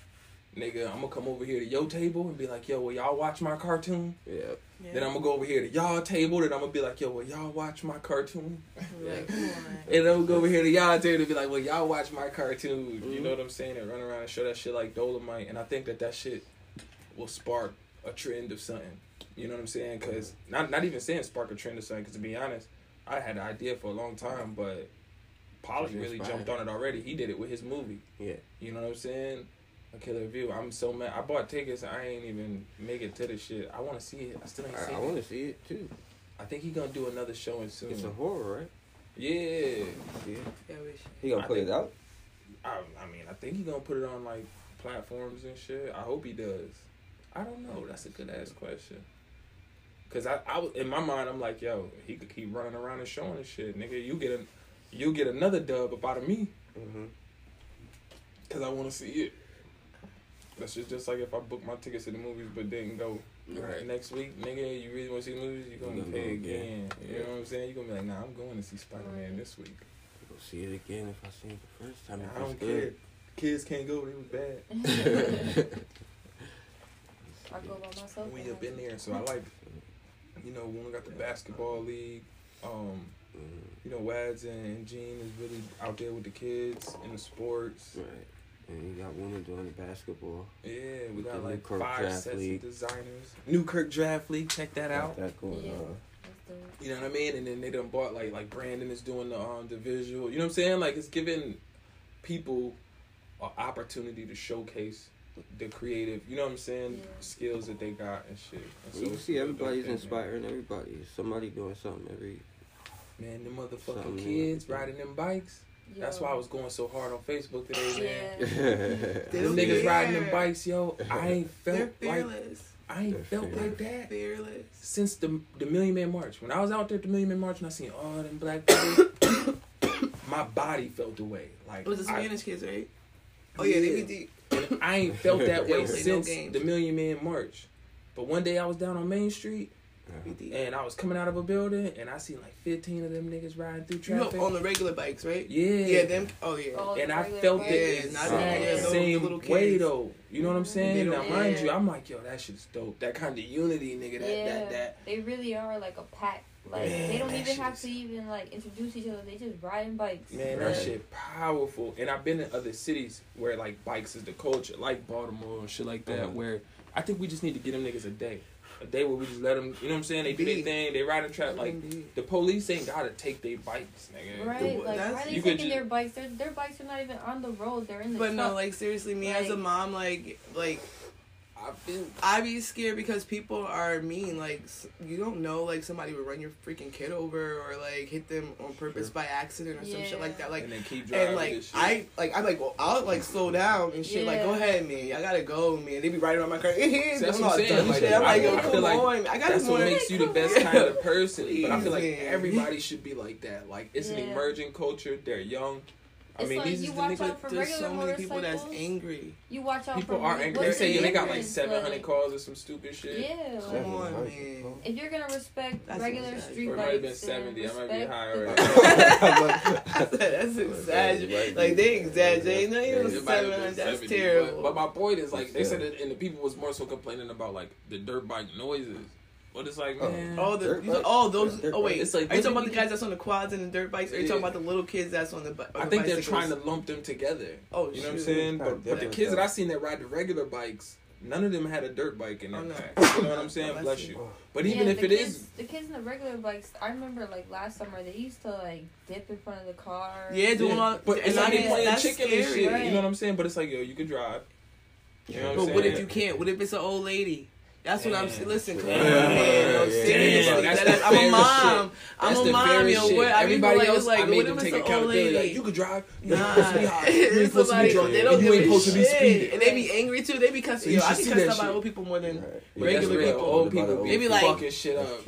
nigga, I'm gonna come over here to your table and be like, yo, will y'all watch my cartoon?
Yeah.
Yeah.
Then I'm gonna go over here to y'all table, then I'm gonna be like, yo, will y'all watch my cartoon?
Like, come on.
And then we'll go over here to y'all table and be like, well, y'all watch my cartoon. You
Mhm.
know what I'm saying? And run around and show that shit like Dolomite. And I think that that shit will spark a trend of something. You know what I'm saying? Because not not even saying spark a trend of something. Because to be honest, I had an idea for a long time, but Polly really jumped on it already. He did it with his movie.
Yeah.
You know what I'm saying? A killer view. I'm so mad. I bought tickets. and I ain't even make it to the shit. I want to see it. I still ain't
I,
seen
I
it.
want to see it too.
I think he gonna do another showing soon.
It's a horror, right?
yeah.
Yeah.
Yeah, we should.
He gonna
I
put
think-
it out.
I, I mean, I think he gonna put it on like platforms and shit. I hope he does. I don't know. That's a good ass question. Cause I, I was in my mind, I'm like, yo, he could keep running around and showing this shit, nigga. You get a, you get another dub up out of me,
Mm-hmm.
cause I want to see it. That's just just like if I book my tickets to the movies but didn't go
Right.
next week, nigga. You really want to see the movies? You gonna
gonna
pay
go
again.
again.
You know what I'm saying? You're gonna be like, nah, I'm going to see Spider Man this week.
Go see it again if I seen it the first time.
I don't care. Kids can't go. It was bad.
I go by myself.
we
and
up in there. So I like, you know, when we got the basketball league, um,
Mhm.
you know, Wads and Gene is really out there with the kids in the sports.
Right. And you got women doing the basketball.
Yeah, we got
New
like
Kirk
five
Draft
sets
League.
of designers. New Kirk Draft League, check that out.
That going
Yeah.
on.
You know what I mean? And then they done bought like like Brandon is doing the um the visual. You know what I'm saying? Like it's giving people an opportunity to showcase the creative. You know what I'm saying?
Yeah.
Skills that they got and shit. And
you can
it's
see everybody's
thing, man.
inspiring everybody. Somebody doing something every.
Man, them motherfucking kids riding them bikes. That's why I was going so hard on Facebook today, man.
Yeah.
They
Them niggas
care.
riding them bikes, yo. I ain't
They're
felt like. I ain't
They're
felt
fearless.
like that
Fearless.
since the the Million Man March. When I was out there at the Million Man March and I seen all them black people, my body felt the way. Like
It was the
I-
Spanish kids, right? Oh yeah, they be
Yeah.
deep.
and I ain't felt that way
don't no
since the Million Man March. But one day I was down on Main Street
Be deep.
and I was coming out of a building and I seen like 15 of them niggas riding through
You know,
traffic.
on the regular bikes, right?
yeah.
Yeah, them. Oh yeah.
Oh,
and I
regular
felt
bikes.
it
Yeah, not
the
the- yeah,
same
little
way though. You know what I'm saying? Now, mind
yeah.
you, I'm like, yo, that shit's dope. That kind of unity, nigga. That
yeah,
that that.
they really are like a pack. Like
Man,
they don't even have
is-
to even like introduce each other. They just riding bikes.
Man,
Right.
that shit powerful. And I've been in other cities where like bikes is the culture, like Baltimore and shit like that.
Mhm.
Where I think we just need to get them niggas a day, a day where we just let them. You know what I'm saying? They do their thing. They ride a trap. Like
Indeed.
the police ain't gotta take their bikes, nigga.
Right,
The-
like why are they taking
ju-
their bikes? Their their bikes are not even on the road. They're in the
But
truck.
no, like seriously, me as a mom, like like
I've been.
I be scared because people are mean. Like you don't know, like somebody would run your freaking kid over or like hit them on purpose
Sure.
by accident or some shit like that. Like
and then keep driving.
and like
this shit.
I like I'm like well I'll like slow down and shit. Like go ahead, man. I gotta go, man. They be riding on my car.
that's
I'm
what I'm saying, like.
I'm like, yo, come
like
on. I got
That's what
more.
makes you the best kind of person. But I feel like everybody should be like that. Like it's an emerging culture. They're young. I
It's
mean,
like
these
you
is the
watch
niggas.
out for
There's so many people that's angry.
You watch out
People
for
are angry. They
what's
say
the
they got like 700
Like,
calls or some stupid shit.
Yeah,
Come on, man.
if you're gonna respect
That's
regular street
Or it might have been
then
70. I might be
respect
high
the-
already.
that's exaggerated. Like they exaggerate. No, you
it
was
might have
seven
been
hundred. That's terrible.
But, but my point is, like, they said that, and the people was more so complaining about like the dirt bike noises. But it's like,
Oh.
man,
Oh, the
Dirt
you-
bike?
oh those.
Dirt
Oh wait.
It's like
are you talking about the guys that's on the quads and the dirt bikes? Or are you talking about the little kids that's on the? bi-
I
on the
think they're trying to lump them together.
Oh,
You know what I'm saying? But, but the kids that
though.
I seen that ride the regular bikes, none of them had a dirt bike in their
Oh, no.
pack. You know what I'm saying?
Oh,
Bless you. But even
Yeah,
if
the
it
kids,
is,
the kids in the regular bikes, I remember like last summer they used to like dip in front of the car.
Yeah, doing
Yeah,
all.
but it's
not
like
I
they
mean,
playing
that's
chicken and shit.
Right.
You know what I'm saying? But it's like, yo, you could drive. You know what I'm
But what
saying?
if you can't? What if it's an old lady? That's what I'm saying. Listen, come
Yeah.
on, man. I'm serious.
That's
That-
the
I'm a mom.
shit.
I'm
That's
a mom,
fairest
yo.
shit.
What, I mean,
Everybody
like,
else,
like,
I made
what
them take
it's an old
accountability. Like, you could drive. You're
Nah,
supposed to be high. You ain't
it's
supposed to be drunk.
they don't
you
give
ain't
a
supposed to be
shit.
speeding.
And they be angry too. They be cussing. Yo, I
should
be
see
cussed out by old people more than
Right.
But that's
regular people.
Old people
the
be
They be like-
fucking shit up.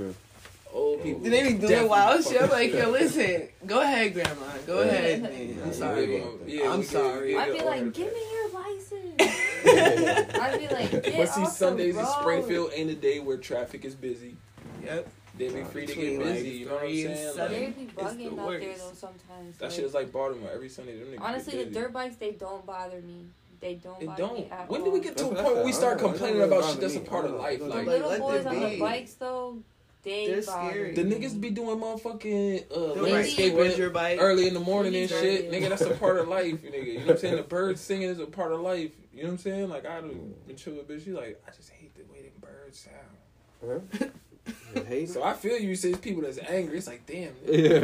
old people.
Then they be doing
definitely
wild shit. I'm
fucking
like, yo, listen, go ahead, grandma. Go
Yeah.
ahead, man. I'm sorry.
Yeah, yeah,
I'm sorry.
I'd be like, give me your license. I'd be like, get
But see,
off
Sundays
the
in. Springfield ain't a day where traffic is busy.
Yep.
They be free to get
Between, like,
busy. You know what I'm saying?
seven.
They be bugging
the
out there though sometimes.
that
like-
shit is like Baltimore every Sunday. Them niggas
Honestly,
get
the dirt bikes they don't bother me. They don't
It
bother me
don't.
at
When
all.
did we get to a point where we start
I don't know.
complaining about shit that's a part of life?
The
Like,
Like,
little boys on the bikes though, they
They're scary.
the niggas be doing motherfucking uh, landscaping
Where's your bike?
early in the morning and shit. Nigga, that's a part of life, nigga. You know what I'm saying? The birds singing is a part of life. You know what I'm saying? Like, I done been chill with bitch. She like, I just hate the way them birds sound.
Huh? Hate
So I feel you. See people that's angry. It's like, damn.
Yeah.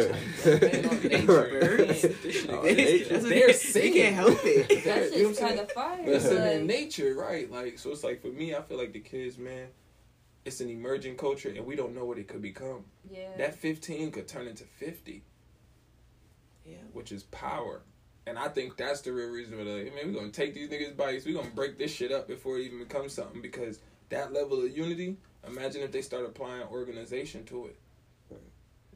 Man, on nature.
Birds.
Man, this shit
Oh,
exists.
nature.
That's what
They're
they,
singing.
they can't help it.
They're- you know what I'm
shit's
saying?
kind of fire.
But it's in nature, right? Like, so it's like for me, I feel like the kids, man, it's an emerging culture, and we don't know what it could become.
yeah.
That 15 could turn into 50,
Yeah.
which is power. And I think that's the real reason for like, man, we're gonna take these niggas' bikes, we're gonna break this shit up before it even becomes something because that level of unity, imagine if they start applying organization to it.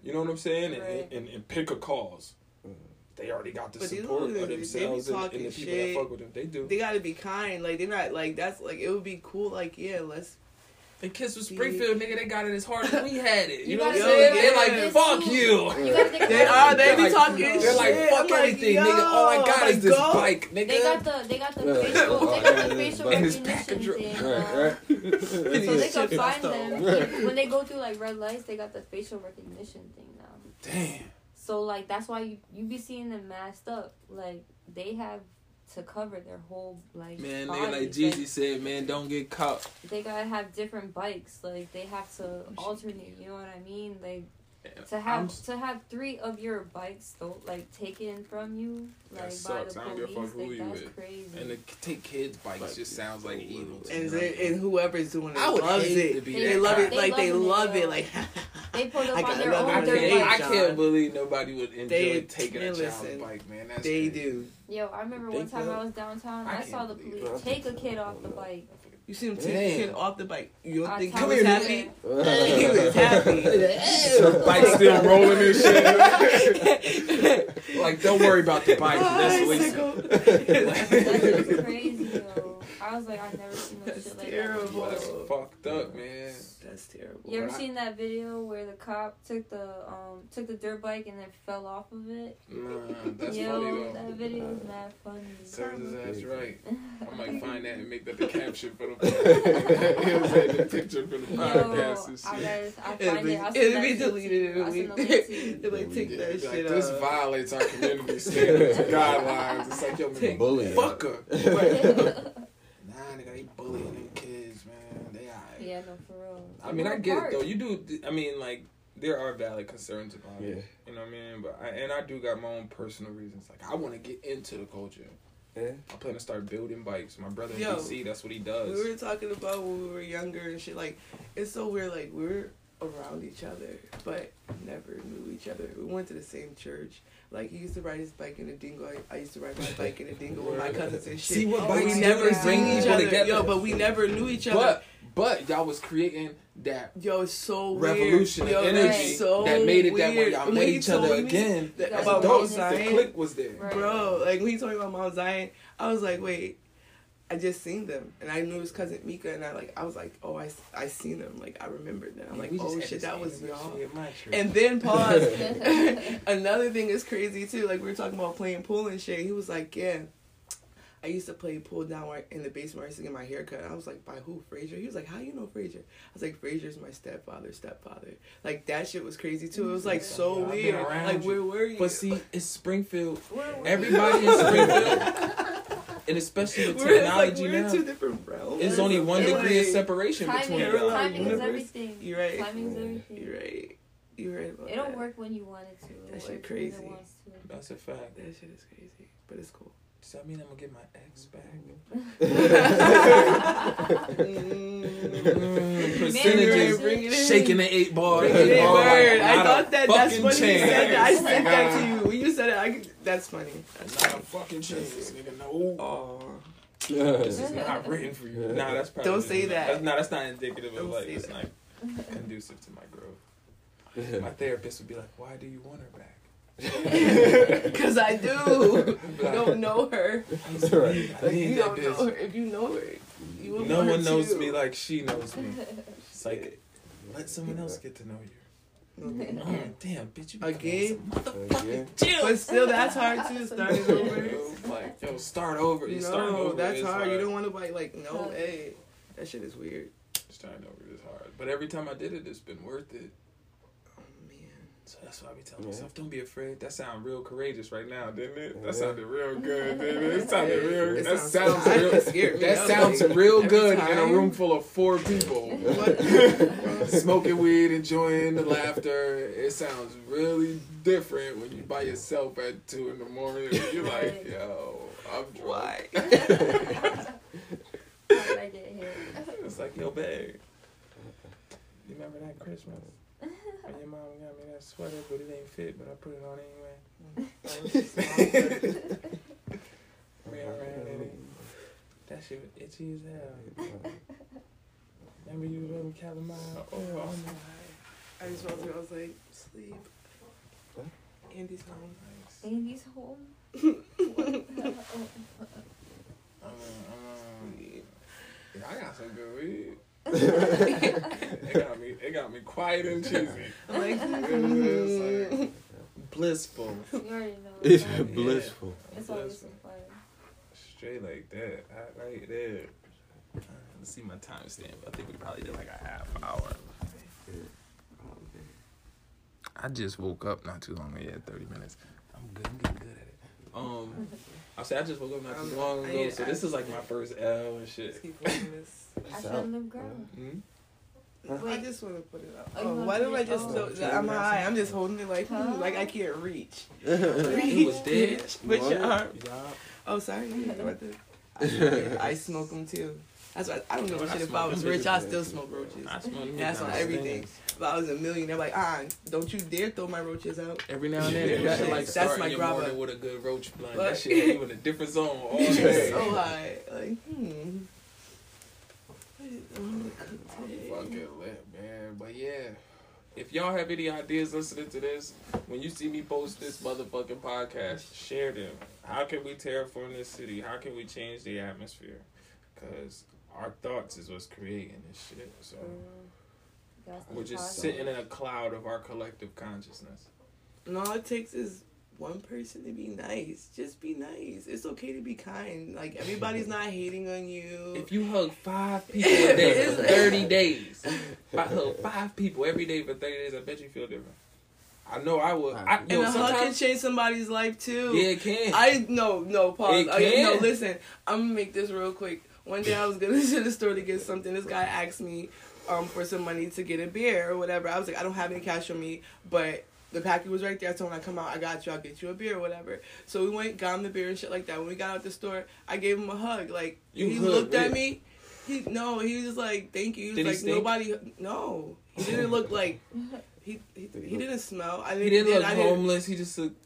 You know what I'm saying? And,
Right.
and, and pick a cause.
Mhm.
They already got the
But
support of
niggas, they be
themselves and, and the people
shit.
that fuck with them. They do.
They gotta be kind. Like they're not like that's like it would be cool. Like yeah, let's.
And Kiss with Springfield, nigga, they got it as hard as we had it. You,
You
know what I'm saying? They're like, fuck
too.
you.
You
They are. They be
like-
talking
They're
shit.
like, fuck
I'm like,
everything,
yo,
nigga. All I got is this
go.
bike, nigga.
They got the they got the facial they got the facial recognition thing.
Right, right.
So they can find them when they go through like red lights. They got the facial recognition thing now.
Damn.
So like that's why you you be seeing them masked up. Like they have to cover their whole like
Man,
body.
nigga, like Jeezy said, man, don't get caught.
they gotta have different bikes. Like they have to alternate. You know what I mean? Like to have
I'm-
to have three of your bikes though, like taken from you,
That
like by
sucks.
the
I don't give a
police.
fuck who
like
you
that's
with.
crazy.
And to take kids' bikes just sounds like evil. to
And and whoever's doing it
I would
loves
hate to
it.
be
They
that
love
guy.
it like they love
yo.
it. Like
they put
I
on their own
I can't, I can't believe nobody would enjoy
They-
taking a child's
listen,
bike, man. That's
they
crazy.
do.
Yo, I remember
They
one time. I was downtown.
I
I, saw the police take a kid off the bike.
You see him take
Damn.
the kid off the bike. You don't
I
think he
told
was happy?
nigga.
he was happy.
The bike's still rolling and shit. like, don't worry about the bike. That's what
That shit's crazy, yo. I was like, I've never seen no
That's
shit like
terrible.
that.
That's fucked up, man.
That's terrible.
You ever
I-
seen that video where the cop took the um took the dirt bike and then fell off of it?
Nah, that's
Yo,
funny though.
that video is mad funny.
Serves his ass right. I might find that and make that the caption for the podcast. It was in the picture for the
Yo,
podcast and
I
shit.
gotta, I
It'll
find
be,
it. I'll send
it'll be deleted. It'll be,
send the link to you.
it'll like take that
be like,
shit
this violates our community standards and guidelines. It's like, yo, man,
Bullying.
Fuck her. Nigga, they bullying them kids, man. They alright.
yeah, no, for real.
I mean, I
We're
get it though. You do. I mean, like there are valid concerns about
Yeah.
it. You know what I mean? But I, and I do got my own personal reasons. Like I want to get into the culture.
Yeah.
I plan to start building bikes. My brother in
Yo,
DC, that's what he does.
We were talking about when we were younger and shit. Like, it's so weird. Like, we're around each other, but never knew each other. We went to the same church. Like, he used to ride his bike in a dingo. I, I used to ride my bike in a dingo with my cousins and shit.
See what
but
bikes
we never
bring
each other.
together.
Yo, but we never knew each other.
But but y'all was creating that
Yo, it's so
revolution
weird. Yo,
energy
so
that made it that
weird.
y'all met each other again,
that- about
dope.
Mount
the click was there.
Right.
bro. Like when he told me about Mount Zion, I was like, wait. I just seen them, and I knew his cousin Mika, and I like, I was like, oh, I, I seen them, like I remembered them. I'm like,
We just
oh shit, that was y'all.
my.
And then pause. Another thing is crazy too. Like we were talking about playing pool and shit. He was like, "Yeah, I used to play pool down where, in the basement. Where I used to get my hair cut." I was like, "By who? Frazier?" He was like, "How you know Frazier?" I was like, "Frazier's my stepfather, stepfather." Like that shit was crazy too. It was like so weird. Like where were you?
But see, it's Springfield.
Where- where-
Everybody in Springfield, and especially with
we're it's like
technology
we're in
now,
two different realms.
it's only one
Like,
degree of separation
Timing,
between
You're
y'all.
right.
timing is
Universe.
everything.
You're right.
Timing is everything.
You're right. You're right about
It'll
that.
work when you want it to.
That shit
work it
crazy.
wants to.
That's a fact.
That shit is crazy, but it's cool.
Does that mean I'm gonna get my ex back?
Mm.
Percentages,
in.
shaking the eight ball. Eight ball
I thought that. That's
fucking
funny you said that. I said that to
Nah.
you. When you said it, I, that's funny. That's
Not a fucking chance, nigga. No.
Oh,
This is not written for you. Nah, that's probably
Don't say
not-
that.
That's, nah, that's not indicative of
Don't
like it's
that.
not conducive to my growth. My therapist would be like, "Why do you want her back?"
Cause I do. You don't know her.
Right.
Like, you don't know her. If you know her, you would
No
want her
one knows
too.
me like she knows me. It's like let someone else get to know you.
Okay.
Oh, damn, bitch, you
Again?
Again?
chill.
But still, that's hard too. Starting over.
like, yo, start over. You starting
No,
over.
that's
is
hard. You don't want to like like no.
No.
Hey, that shit is weird.
Starting over is hard. But every time I did it, it's been worth it.
Man.
So that's why I be telling
Yeah.
myself, don't be afraid. That sounded real courageous right now, didn't it? That
Yeah.
sounded real good, didn't it? It sounded real.
It
that
sounds-
sounds real.
it scared.
That sounds
like,
real
every
good in a room full of four people. Smoking weed, enjoying the laughter. It sounds really different when you by yourself at two in the morning. You're like, yo, I'm drunk.
Why?
How did I get here?
It's like, yo, babe. You remember that Christmas? When your mom got me that sweater, but it ain't fit, but I put it on anyway. Mm. Ran around in it. That shit was itchy as hell. Remember you rubbing calamine oil oh, on oh, me?
I just felt it. I was like, sleep. Andy's home.
Andy's home.
I'm, I'm, yeah, I got some good weed. it got me. It got me quiet and cheesy.
I'm like,
It was like blissful,
You already know.
It's
It's,
blissful.
it's always some fire.
straight like that, I- right there. Uh, Let's see my timestamp. I think we probably did like a half hour. I just woke up not too long ago. Yeah, thirty minutes. I'm good. I'm getting good at it. Um, I said I just woke up not too long
I
ago, so this is like my first L and shit.
Let's keep holding this.
I shouldn't have grown.
Hmm?
I
Wait.
just want to put it up.
Oh, you
Oh,
wanna
why
put
do I
it-
just?
oh.
So, I'm high. I'm just holding it like, hmm,
Huh?
like I can't reach.
You was dead.
With your arm. Oh, sorry. Yeah, what the- I, I smoke them too. That's why I don't give a
I
shit if I was rich. I
bitches.
still smoke roaches.
I smoke them
That's on everything.
stairs.
If I was a millionaire, like, ah, don't you dare throw my roaches out.
Every now and then,
Yeah.
you should like
That's
start
my
your
grabba.
morning with a good roach blunt.
But-
That shit you in a different zone all day.
so high. Like, hmm. What is- I'm gonna cook today.
Fucking lit, man. But yeah, if y'all have any ideas listening to this, when you see me post this motherfucking podcast, share them. How can we terraform this city? How can we change the atmosphere? Because our thoughts is what's creating this shit. So mm-hmm.
That's the
we're just
process.
sitting in a cloud of our collective consciousness.
And all it takes is one person to be nice. Just be nice. It's okay to be kind. Like everybody's not hating on you.
If you hug five people a day for 30 days, if I hug five people every day for 30 days, I bet you feel different. I know I would. I,
and
yo,
a hug can change somebody's life too.
yeah, it can.
I no no pause.
It
Okay, no listen. I'm gonna make this real quick. One day I was going to the store to get something. This guy asked me um for some money to get a beer or whatever. I was like, I don't have any cash on me, but the package was right there. Told him I come out, I got you. I'll get you a beer or whatever. So we went, got him the beer and shit like that. When we got out the store, I gave him a hug. Like
You
he
hugged,
looked at me. He no, he was just like, thank you. He was
Did
like nobody. No, he didn't look like. He, he, he didn't smell. I
he didn't look
I didn't-
homeless. He just looked.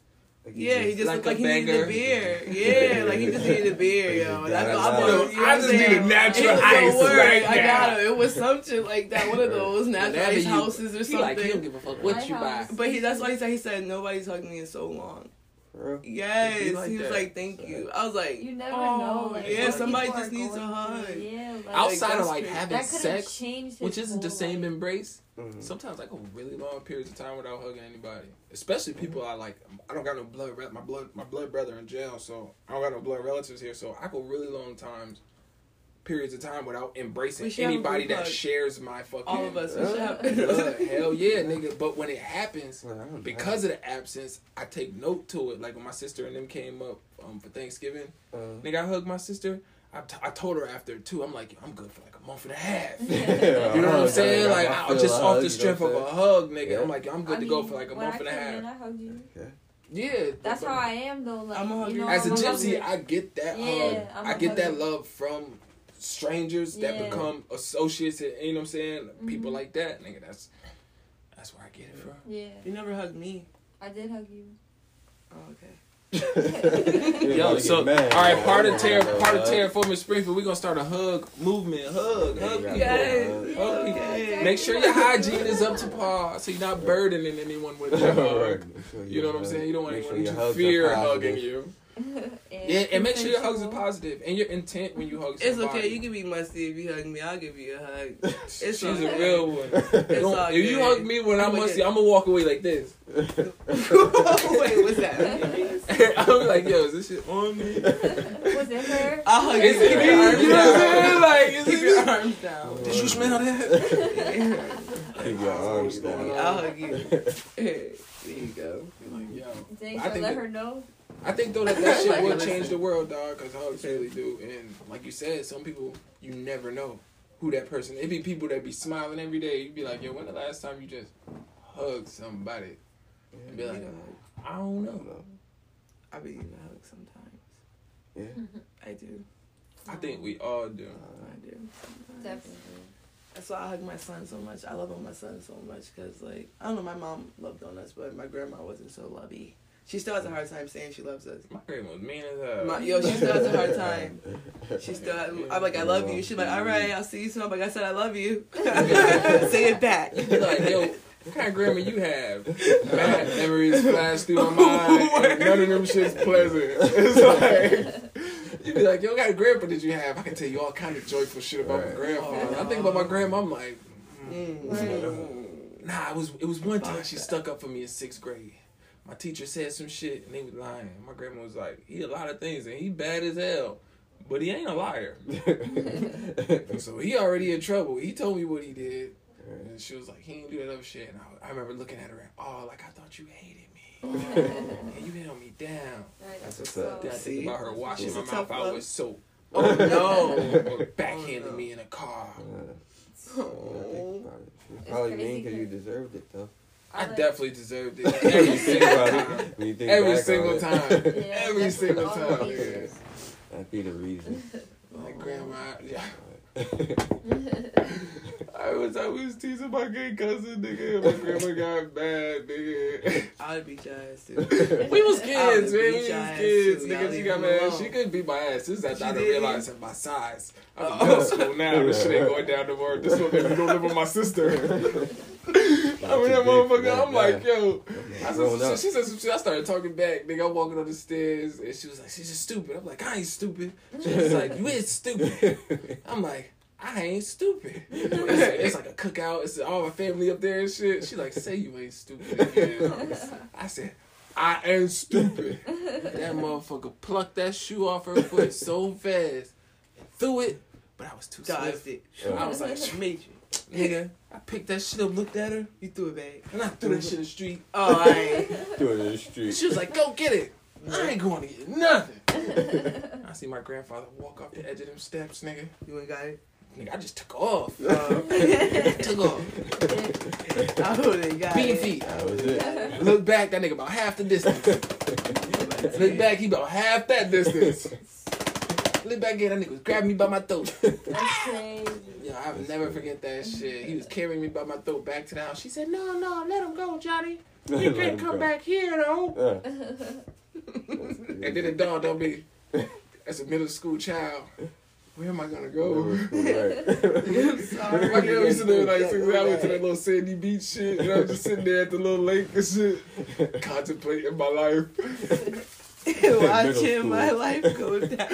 Yeah, he just
Like
looked like he needed a beer. Yeah, like he just needed a beer, yo. That's what I
Yo,
thought. you know
I just
I'm
need a natural
It
ice right
I got it. It was some shit like that. One of those natural ice houses or
He like he don't give a fuck what
My
you buy.
But he, that's why he said. He said nobody's hugged me in so long.
For real?
Yes,
He
he, was
that.
like, "Thank you." I was like,
You never
oh,
know. Like,
yeah, somebody just needs a hug.
through. Yeah, like,
Outside of like having
that could have
sex, which isn't the same
life.
embrace.
Mhm.
Sometimes I go really long periods of time without hugging anybody, especially people I like. I don't got no blood. My blood, my blood brother in jail, so I don't got no blood relatives here. So I go really long times, periods of time without embracing
We should have a
anybody that
hug.
shares my fucking.
All of us. We should have.
Hell yeah, nigga. But when it happens,
Well, I don't
because of the absence, I take note to it. Like when my sister and them came up um, for Thanksgiving,
know.
nigga, I hugged my sister. I, t- I told her after too. I'm like, I'm good for like a month and a half.
Uh,
You know what I'm saying? Like
I
I, just off
hug,
the
you know
strength of a hug, nigga.
Yeah.
I'm like, I'm good
I
to go for like a month
I
and a half.
in, I hugged you.
Yeah,
That's
but-
how I am though. Like,
I'm a hugger.
you know,
As a
I'm
gypsy,
hugger.
I get that
Yeah,
hug.
I'm
I
a
get that
hugger.
love from strangers that
Yeah.
become associates. And, you know what I'm saying? People
Mhm.
like that, nigga. That's that's where I get it from.
Yeah,
You never hugged me.
I did hug you.
Oh, okay.
Yo, so all right, part of terror, part of terraforming Springfield, we gonna start a hug movement. Hug, hug people.
Yes.
Hug people.
Okay.
Make sure your hygiene is up to par, so you're not burdening anyone with your hug. You know what I'm saying? You don't want
Make
anyone
your
to fear
positive.
hugging you. Yeah, and make sure your hugs are positive and your intent when you hug
It's okay. You can be musty if you hug me. I'll give you a hug. It's
She's
all
a
good.
real one.
It's
Don't-
all
if you hug me when I'm
I'ma
musty, I'm gonna walk away like this.
Wait, what's that?
I'm like, yo, is this shit on me?
Was it her?
I'll hug
Is
you.
it me? You know what I'm saying? Like, is
Keep your
me?
arms down.
Did you smell that?
Keep your arms down.
I'll hug you. There you go.
Like, yo.
Dang,
I
so
think
let her know.
I think though that that shit will change the world, dog. Because hugs really do. And like you said, some people you never know who that person. It be people that be smiling every day. You be like, yo, when the last time you just hugged somebody? And be like, I don't know.
I be giving a hug sometimes.
Yeah.
I do.
I think we all do.
Uh, I do. sometimes.
Definitely.
That's why I hug my son so much. I love on my son so much because, like, I don't know, my mom loved donuts, but my grandma wasn't so lovey. She still has a hard time saying she loves us.
My grandma was mean as hell.
My, yo, she still has a hard time. She still, has, I'm like, I love you. She's like, all right, I'll see you soon. I'm like, I said, I love you. Say it back.
You be like, yo, what kind of grandma you have? Bad memories flash through my mind. and none of them shit's pleasant. It's like you be like, yo, what kind of grandpa did you have? I can tell you all kind of joyful shit about my
Right.
grandfather. I think about my grandma, I'm like,
Mm.
nah, it was it was one time she stuck up for me in sixth grade. My teacher said some shit and he was lying. My grandma was like, he a lot of things and he bad as hell. But he ain't a liar. So he already in trouble. He told me what he did. And she was like, he didn't do that other shit. And I, I remember looking at her and, oh, like I thought you hated me. and you held me down.
That's what's up.
Then I
See?
think about her washing
She's
my mouth
tough
out
love.
with soap.
Oh, no.
Or backhanded
Oh, no.
me in a car.
Oh.
Probably mean because you deserved it though.
I
like-
definitely deserved it. Every single time.
When you think
Every single time.
Yeah,
Every single time. Yeah.
That'd be the reason.
Like grandma, yeah. I was I was teasing my gay cousin, nigga. and My grandma got mad, nigga.
I would be your ass too.
We was kids,
would
man. We was kids,
too.
nigga.
Y'all
She got
me
mad.
alone.
She couldn't beat my ass. This is after
She
I
did?
realized my size. I'm in middle school now. This shit ain't going down the word. This one baby don't live with my sister. I mean, that motherfucker. I'm like, yo. I said, she, she said some shit. I started talking back. Nigga, I'm walking up the stairs, and she was like, "She's just stupid." I'm like, "I ain't stupid." She was like, "You is stupid." I'm like, "I ain't stupid." It's, it's like a cookout. It's all my family up there and shit. She like, "Say you ain't stupid." I said, "I am stupid." That motherfucker plucked that shoe off her foot so fast and threw it, but I was too
Dodged
swift.
it.
I was like,
Made you.
"Nigga." I picked that shit up, looked at her,
You threw it back.
and I threw that shit in the street.
Oh, I ain't.
Do it in the street.
She was like, "Go get it." I ain't going to get nothing. I see my grandfather walk off the edge of them steps, nigga.
You ain't got it?
Nigga, I just took off.
Uh,
took off.
I would have got
Bean
it.
feet.
That was it.
Look back, that nigga about half the distance. Look back, he about half that distance. Look back again, that nigga was grabbing me by my throat.
That's crazy.
Yo, I will never forget that shit. He was carrying me by my throat back to the house. She said, "No, no, let him go, Johnny. He can't come
go.
back here, though."
Yeah.
And then it dawned on me, as a middle school child, where am I gonna go?
Sorry.
My girl used to live like six hours to that little sandy beach shit, and I'm just sitting there at the little lake and shit, contemplating my life.
Watching my life go down.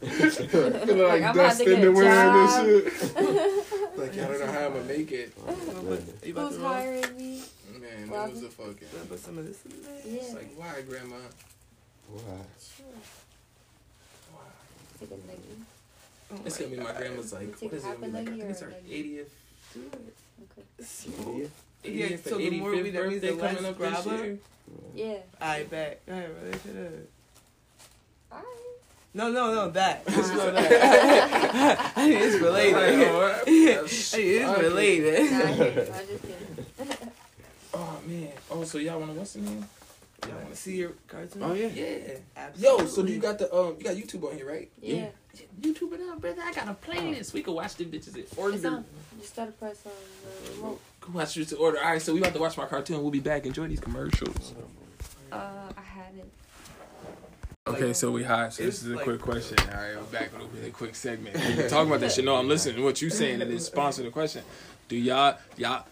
Feeling like,
Like, I'm about
dust
to
in
get
the
a
wind and shit. like, I don't know how I'm gonna make it.
You about
Who's hiring me?
Man,
Well,
it was a fucking.
Should I put some of this in there?
Yeah.
It's like, why, grandma?
Wow.
Sure.
Why?
Take a nigga.
Oh
It's gonna be my grandma's like, what is it?
half
Gonna be
a
like, I think it's
or
our
a nugget?
80th,
Okay.
Yeah.
Yeah, so the more we- that means the less
coming up this year.
Yeah.
I bet. All right, bro. Shut up.
Alright.
No, no, no, that. It's not that. it's related.
Like, oh,
it's related.
Nah, I hear you. I'm just kidding.
Oh man. Oh, so y'all wanna what's the name?
Y'all want to see your cartoon?
Oh yeah.
Yeah.
Absolutely.
Yo, so do you got the um you got YouTube on here, right?
Yeah.
YouTube it up, brother. I got a playlist. We can watch the bitches in order.
You just gotta press on the remote.
Go watch this in order. All right, so we about to watch my cartoon. We'll be back. Enjoy these commercials.
Uh, I had minute.
Okay, so we high. So this is a
like-
quick question. All right, we're back with a really quick segment. We can talk about that shit. No, I'm listening to what you saying and it's sponsor the question. Do y'all y'all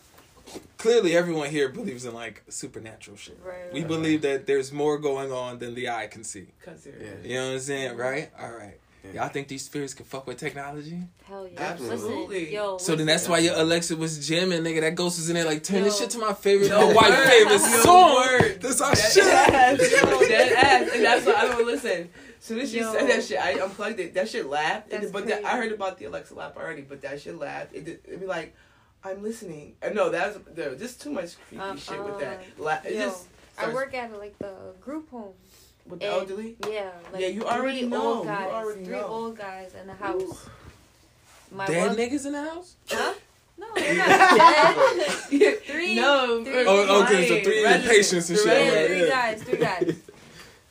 clearly everyone here believes in like supernatural shit.
Right.
We
right.
believe that there's more going on than the eye can see.
Consider.
You know what I'm saying? Right? All right. Y'all think these spirits can fuck with technology?
Hell yeah.
Absolutely.
Listen, yo.
So then that's why your Alexa was jamming, nigga. That ghost was in there like turn this shit to my favorite,
Yo,
my white
word.
favorite
Yo,
song.
word.
That's our
That
shit.
ass, yo, that ass, and that's why I don't listen. Soon as she
Yo.
said that shit, I unplugged it. That shit laughed, and
That's
but that, I heard about the Alexa laugh already. But that shit laughed. It did, it'd be like, I'm listening. Uh, no, that's there. Just too much creepy
Uh,
shit with that.
uh,
La- it
yo,
just
I work at like the group home.
With the
and-
elderly.
Yeah. Like
Yeah, you already know.
Old
You already
three
know.
old guys in the house. My
Dead
one,
niggas in the house?
Huh? No, they're not dead. Three-
no,
three-
Oh, okay, so three
Residents,
patients and
the
shit.
Yeah,
Yeah,
three guys, three guys.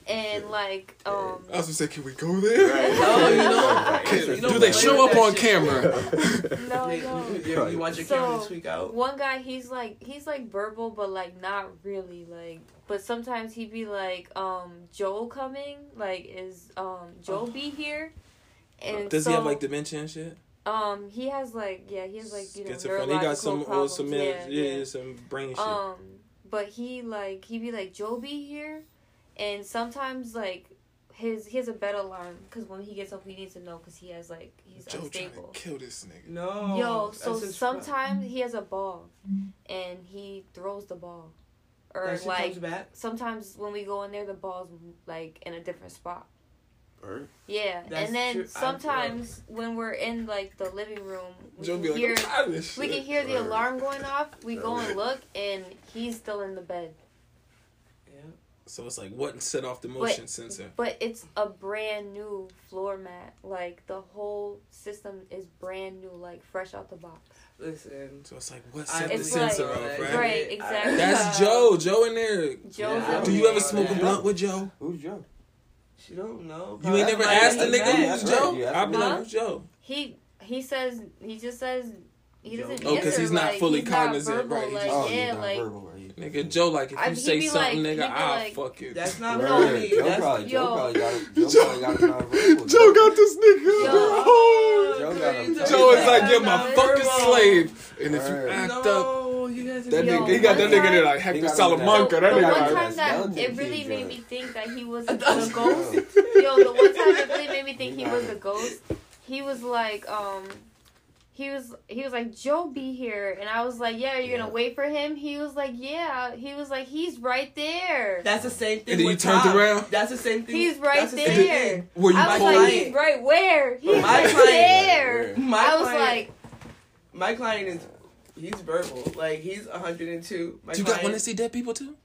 And like, um,
I was gonna say, can we go there?
No, you don't.
Can-
You
do
don't
they show up on camera?
no, no.
you, you, you want your camera to
So,
tweak out.
One guy, he's like, he's like verbal, but like not really, like. But sometimes he'd be like, um, Joel coming, like, is um Joel be here? And
Does
so,
he have like dementia and shit?
Um, he has like, yeah, he has like you know
Schizophrenia. He got some, or
problems.
some,
yeah,
yeah,
yeah.
some brain shit.
Um, but he like he'd be like Joel be here, and sometimes like his he has a bed alarm because when he gets up he needs to know because he has like he's
Joe trying to kill this nigga.
No.
Yo, so
that's his pro-
sometimes he has a ball, and he throws the ball, or
that
like
comes back.
sometimes when we go in there the ball's like in a different spot.
Bird.
Yeah,
That's
and then
true.
Sometimes when we're in like the living room, we
Joe
can
be like,
hear
I'm tired of this
we can hear the
Right.
alarm going off. We go and look, and he's still in the bed.
Yeah.
So it's like what set off the motion sensor?
But it's a brand new floor mat. Like the whole system is brand new, like fresh out the box.
Listen.
So it's like what
I
set the
It's
sensor
like-
off,
Right.
right?
Right, exactly.
That's Joe. Joe in there.
Joe.
Yeah.
Do you ever smoke a blunt with Joe?
Who's Joe?
She don't know.
You ain't never
why
asked a nigga
mad.
who's
Right,
Joe?
you
I'd be
me.
like, who's Joe?
He he says he just says he doesn't
Joe.
Oh, 'cause
answer,
he's not
like,
fully
he's not
cognizant,
verbal,
right, he
Like,
just-
oh,
yeah,
he's not
like
verbal, right?
Nigga, Joe, like if
I-
you say something,
like-
nigga, I'll
like-
fuck you.
That's not
No.
funny.
Joe
That's
probably, Joe
Yo.
probably got Joe probably got.
Joe got this nigga.
Yo.
Joe got him.
Joe is like, you're my
That's
fucking
not
slave. And if you act up,
No, you
that
Yo,
nigga, he got that
one
nigga there like Hector
got him with
Salamanca.
the,
That
the
nigga
one time that it really made me think that he was the ghost. Yo, the one time it really made me think he was the ghost. He was like, um, he was he was like Joe be here, and I was like, yeah, you're
Yeah.
gonna wait for him. He was like, yeah. He was like, he's right there.
That's the same thing.
And then you turned
Tom.
around?
That's the same thing.
He's right
that's the
there.
thing.
were you
I was
cold?
like, he's right where? He's
My
right
client-
there.
My
I was
client-
like,
My client is, he's verbal. Like he's 102. My
You
client,
got want to see dead people too?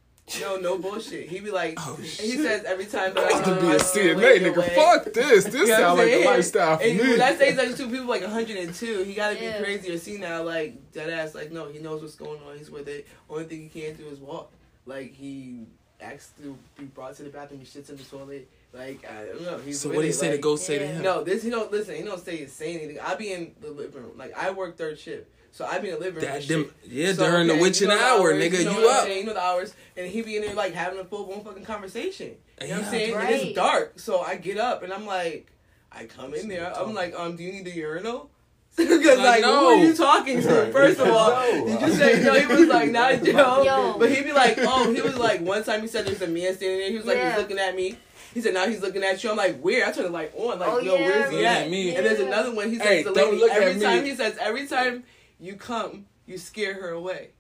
No, no bullshit. He be like,
Oh,
he
shit.
says every time that
I
I
want to
to
be a oh, CNA, nigga. Fuck this. This
You know
sound like a
saying?
lifestyle for
And
me.
when I say like two people like 102, he gotta be
Yeah.
crazy or see now like dead ass. Like no, he knows what's going on. He's with it. Only thing he can't do is walk. Like he asks to be brought to the bathroom. He shits in the toilet. Like I don't know. He's
So what do
it.
you say to
like,
go say to him?
No, this he don't listen. He don't say say anything. I be in the living room. Like I work third shift, so I be in the living room.
That
and
them, yeah,
So,
during the
okay,
witching
you know
hour,
hours,
nigga,
you, know
you
what I'm
up.
saying? You know the hours, and he be in there like having a full blown fucking conversation. You know what I'm saying? And it's dark, so I get up and I'm like, I come in there. I'm like, um, do you need the urinal? Because
Like,
like,
no.
who are you talking to? First of all,
No.
did you say no? He was like, not Joe.
Yo.
But he'd be like, oh, he was like, one time he said there's a man standing there. He was like,
Yeah.
he's looking at me. He said, now he's looking at you. I'm like, where? I turned the light on. Like,
Oh,
yo,
yeah,
where's he
Look
at?
at me.
And there's another one. He says,
Hey,
the lady,
look at
every
me.
time he says, every time you come, you scare her away.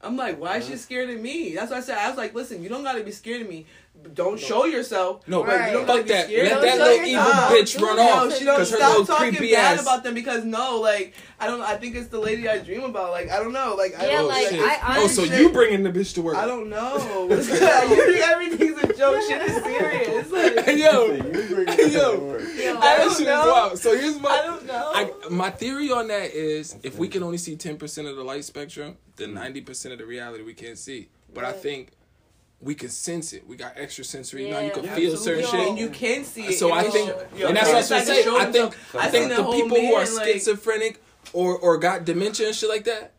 I'm like, why is she uh-huh. scared of me? That's what I said. I was like, listen, you don't gotta be scared of me. Don't show yourself.
No,
but
Right.
you don't gotta
fuck
be
that.
scared.
Let
Don't
that little evil
yourself.
bitch run
No,
No,
off.
she don't stop talking
creepy
bad
ass.
about them because no, like I don't. I think it's the lady I dream about. Like I don't know. Like I
Yeah,
don't,
like,
shit.
I
oh, so
honestly-
you bringing the bitch to work?
I don't know. you everything's a joke? Shit is serious. Like,
Hey, yo,
You bring
Hey,
it
yo.
to work.
yo,
I don't know.
wild. So here's my.
I don't know.
I, my theory on that is if we can only see 10% of the light spectrum, then 90% of the reality we can't see. But I
Right.
think we can sense it. We got extra sensory. You know, you can
Yeah,
feel
absolutely.
certain
Yo.
shit.
and you can see it.
So I think,
show. Yo,
and that's what I was
Parasite
gonna say. I think, I
I
think the
the whole
people who are
like-
schizophrenic or or got dementia and shit like that,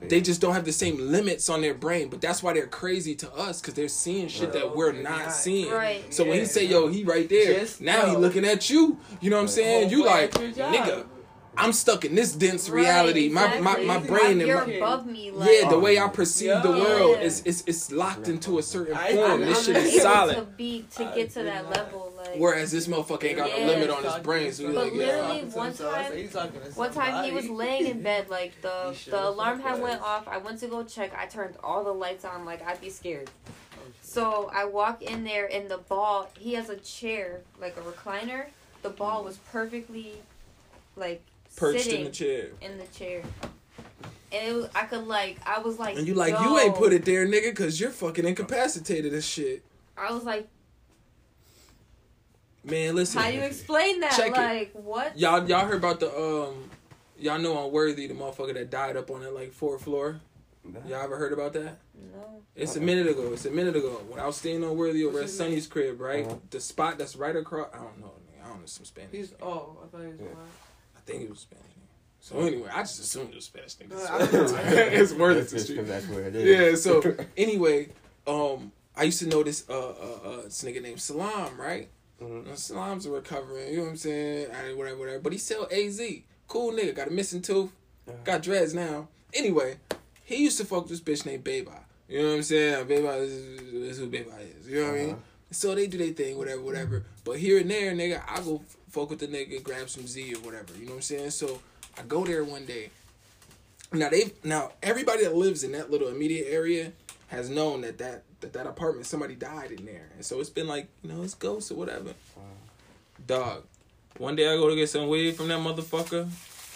they just don't have the same limits on their brain. But that's why they're crazy to us because they're seeing shit that we're
They're
not
not.
seeing.
Right.
So when he say, "Yo, he right there,"
Just
now he looking at you. You know what I'm saying? You like,
at job.
nigga, I'm stuck in this dense
Right,
reality. My my
exactly.
my brain and
You're
my,
above me. Like,
yeah, the way I perceive the world
Yeah.
is is it's locked into a certain
I-
form.
I-
This
I'm
shit
able
is
to
solid.
be to get to that level. Like,
Whereas this motherfucker ain't got no
Yeah.
limit on his brain. So
But
like,
literally,
yeah.
one time- One time he was laying in bed, like the the
the
alarm had went off. I went to go check. I turned all the lights on, like I'd be scared. So I walk in there, and the ball. He has a chair, like a recliner. The ball was perfectly, like
perched in the chair.
in the chair. And it was, I could like, I was like,
And you like, you ain't put it there, nigga, because you're fucking incapacitated as shit.
I was like,
Man, listen.
how do you explain that?
Check it.
like, what?
Y'all y'all heard about the um y'all know Unworthy, the motherfucker that died up on that like fourth floor? Y'all ever heard about that?
No.
It's a minute ago. It's a minute ago. When I was staying on Worthy over at
What's
Sonny's crib, right?
Uh-huh.
The spot that's right across I don't know. I don't know some Spanish.
He's oh, I thought he was
Yeah.
black.
I think it was Spanish. So anyway, I just assumed it was Spanish
No,
niggas.
I-
it's worth it
That's
to
just
street.
'cause that's where it is.
Yeah, so anyway, um I used to know this uh uh, uh this nigga named Salam, right?
Mhm.
Salam's a recovering, you know what I'm saying? I, whatever, whatever. But he sell AZ. Cool nigga, got a missing tooth,
Uh-huh.
got dreads now. Anyway, he used to fuck with this bitch named Beba. You know what I'm saying? Beba is, is who Beba is. You know what I mean?
Uh-huh.
So they do their thing, whatever, whatever. But here and there, nigga, I go f- fuck with the nigga, grab some Z or whatever. You know what I'm saying? So I go there one day. Now they now everybody that lives in that little immediate area has known that that that, that apartment somebody died in there, and so it's been like you know it's ghosts or whatever. Dog, one day I go to get some weed from that motherfucker.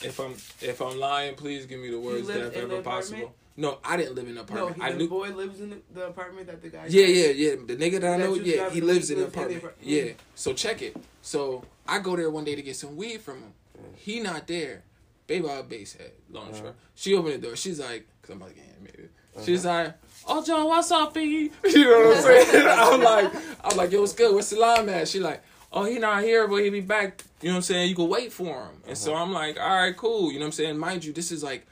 If I'm if I'm lying, please give me the worst
lived
death ever possible.
apartment?
No, I didn't live in the
No,
apartment.
he,
I
the
knew.
boy lives in the, the apartment that the guy.
Yeah, yeah, yeah. The nigga that I know,
you
yeah, he lives in the
lives in the
apartment.
apart-
Yeah. So check it. So I go there one day to get some weed from him. He not there. Baby, our base head, long
Uh-huh.
short. She opened the door. She's like, cause I'm like, yeah, maybe. She's like, oh John, what's up, B? You know what I'm saying? I'm like, I'm like, yo, what's good? What's the line at? She like, oh, he not here, but he be back. You know what I'm saying? You can wait for him. And so I'm like, all right, cool. You know what I'm saying? Mind you, this is like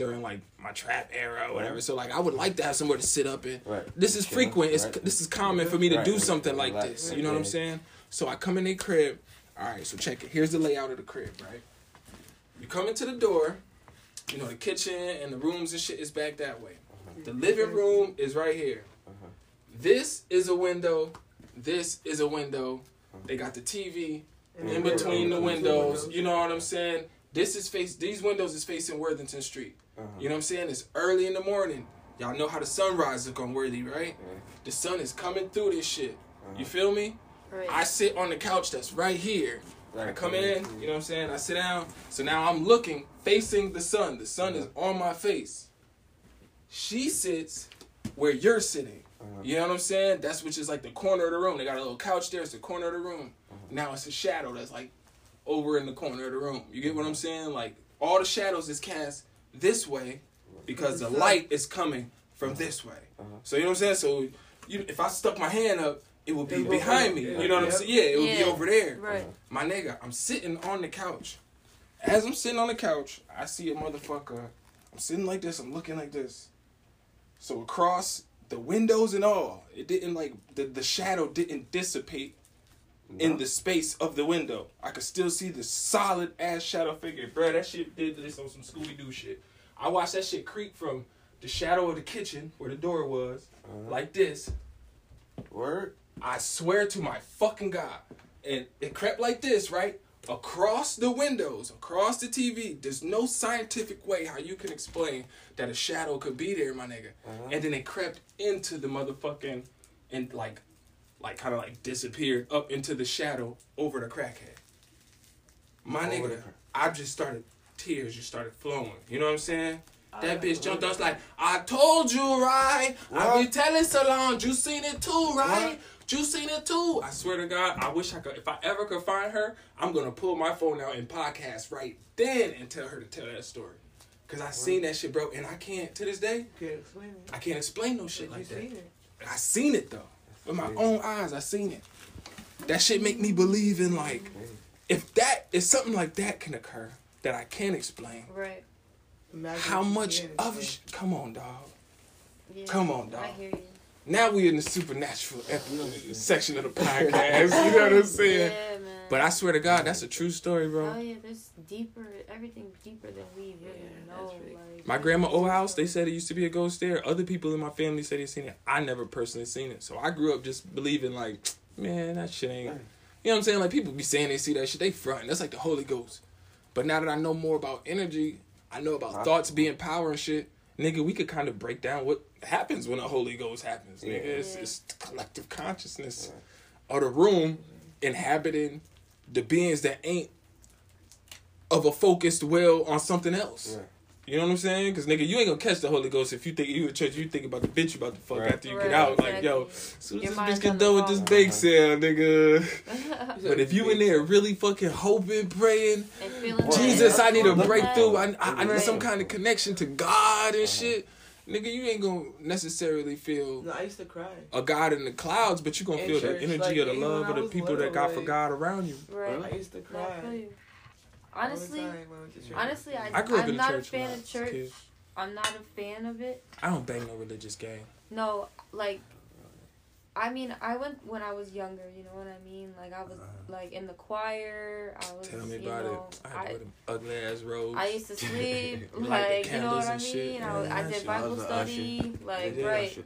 during like my trap era or whatever. So like, I would like to have somewhere to sit up in.
Right.
This is frequent. It's
right.
this is common for me to
Right.
do something like this. You know what I'm saying? So I come in their crib. All right, so check it. Here's the layout of the crib, right? You come into the door. You know the kitchen and the rooms and shit is back that way. The living room is right here.
Uh-huh.
This is a window. This is a window. They got the TV in between the windows. You know what I'm saying? This is face. These windows is facing Worthington Street.
Uh-huh.
You know what I'm saying? It's early in the morning. Y'all know how the sunrise look on Worthy, right?
Yeah.
The sun is coming through this shit. You feel me?
Right.
I sit on the couch that's right here. I
Right.
come in, you know what I'm saying? I sit down. So now I'm looking, facing the sun. The sun is on my face. She sits where you're sitting.
Uh-huh.
You know what I'm saying? That's which is like the corner of the room. They got a little couch there. It's the corner of the room. Now it's a shadow that's like over in the corner of the room. You get what I'm saying? Like all the shadows is cast this way because the light is coming from this way.
Uh-huh.
So you know what I'm saying? So you, if I stuck my hand up, it would be
It
behind
be-
me. You know what I'm saying? Yeah, it would be over there.
right.
My nigga, I'm sitting on the couch. As I'm sitting on the couch, I see a motherfucker. I'm sitting like this. I'm looking like this. So across the windows and all, it didn't like the the shadow didn't dissipate in the space of the window. I could still see the solid ass shadow figure. Bruh, that shit did this on some Scooby Doo shit. I watched that shit creep from the shadow of the kitchen where the door was,
Uh-huh.
like this.
Word.
I swear to my fucking God. And it crept like this, right? Across the windows, across the TV. There's no scientific way how you can explain that a shadow could be there, my nigga.
Uh-huh.
And then it crept into the motherfucking and like like kind of like disappeared up into the shadow over the crackhead. My
Over
nigga,
the
I just started tears just started flowing. You know what I'm saying? That
I-
bitch jumped. I was like, I told you, right? I be telling Solange, you seen it too, right? You seen it too. I swear to God, I wish I could. If I ever could find her, I'm gonna pull my phone out and podcast right then and tell her to tell that story. Cause I seen that shit, bro, and I can't to this day.
Can't explain it.
I can't explain no shit
But
like
you
that.
seen it.
I seen it though, with my
crazy.
own eyes. I seen it. That shit make me believe in like, if that if something like that can occur that I can't explain,
Right.
Imagine
how much
of
other
say.
sh- come on, dog.
Yeah,
Come on, dog.
I hear you.
Now we in the supernatural ep- section of the podcast. You know what I'm saying?
Yeah, man.
But I swear to God, that's a true story, bro.
Oh yeah, there's deeper. everything deeper than we really
Yeah,
know.
really-
Like
My grandma old house, they said it used to be a ghost there. Other people in my family said they seen it. I never personally seen it. So I grew up just believing like, man, that shit ain't. You know what I'm saying? Like people be saying they see that shit, they front. That's like the Holy Ghost. But now that I know more about energy, I know about
Huh?
thoughts being power and shit. Nigga, we could kind of break down what happens when a Holy Ghost happens. Nigga,
Yeah.
it's,
Yeah.
it's collective consciousness of the room inhabiting the beings that ain't of a focused will on something else.
Yeah.
You know what I'm saying? Because nigga, you ain't gonna catch the Holy Ghost if you think you in church. You think about the bitch you about to fuck
Right.
after you
Right,
get out. Like yo,
exactly.
as soon as
Your
this bitch get done with this
wrong.
bake
Uh-huh.
sale, nigga. But if you in there really fucking hoping, praying, Jesus, I need a breakthrough. I, I, I need
Right.
some kind of connection to God and shit. Nigga, you ain't gonna necessarily feel
No, I used to cry.
a God in the clouds, but you gonna
In
feel
church,
the energy
like,
of the love of the people
little,
that got for God around you.
Right.
I used to cry.
feel you.
all the
Honestly,
I went to church.
honestly, I,
I grew up
I'm
in
not
church
a fan of church.
kid.
I'm not a fan of it.
I don't bang no religious gang.
No, like, I mean, I went when I was younger. You know what I mean? Like, I was uh-huh. like in the choir. I was.
Tell me
you
about
know,
it. I had
I,
to wear them ugly ass robes.
I used to sleep.
Light
like, you know what I
and shit.
mean? I, was-
Yeah,
I did. Bible
I was a
study. Like,
Yeah,
right.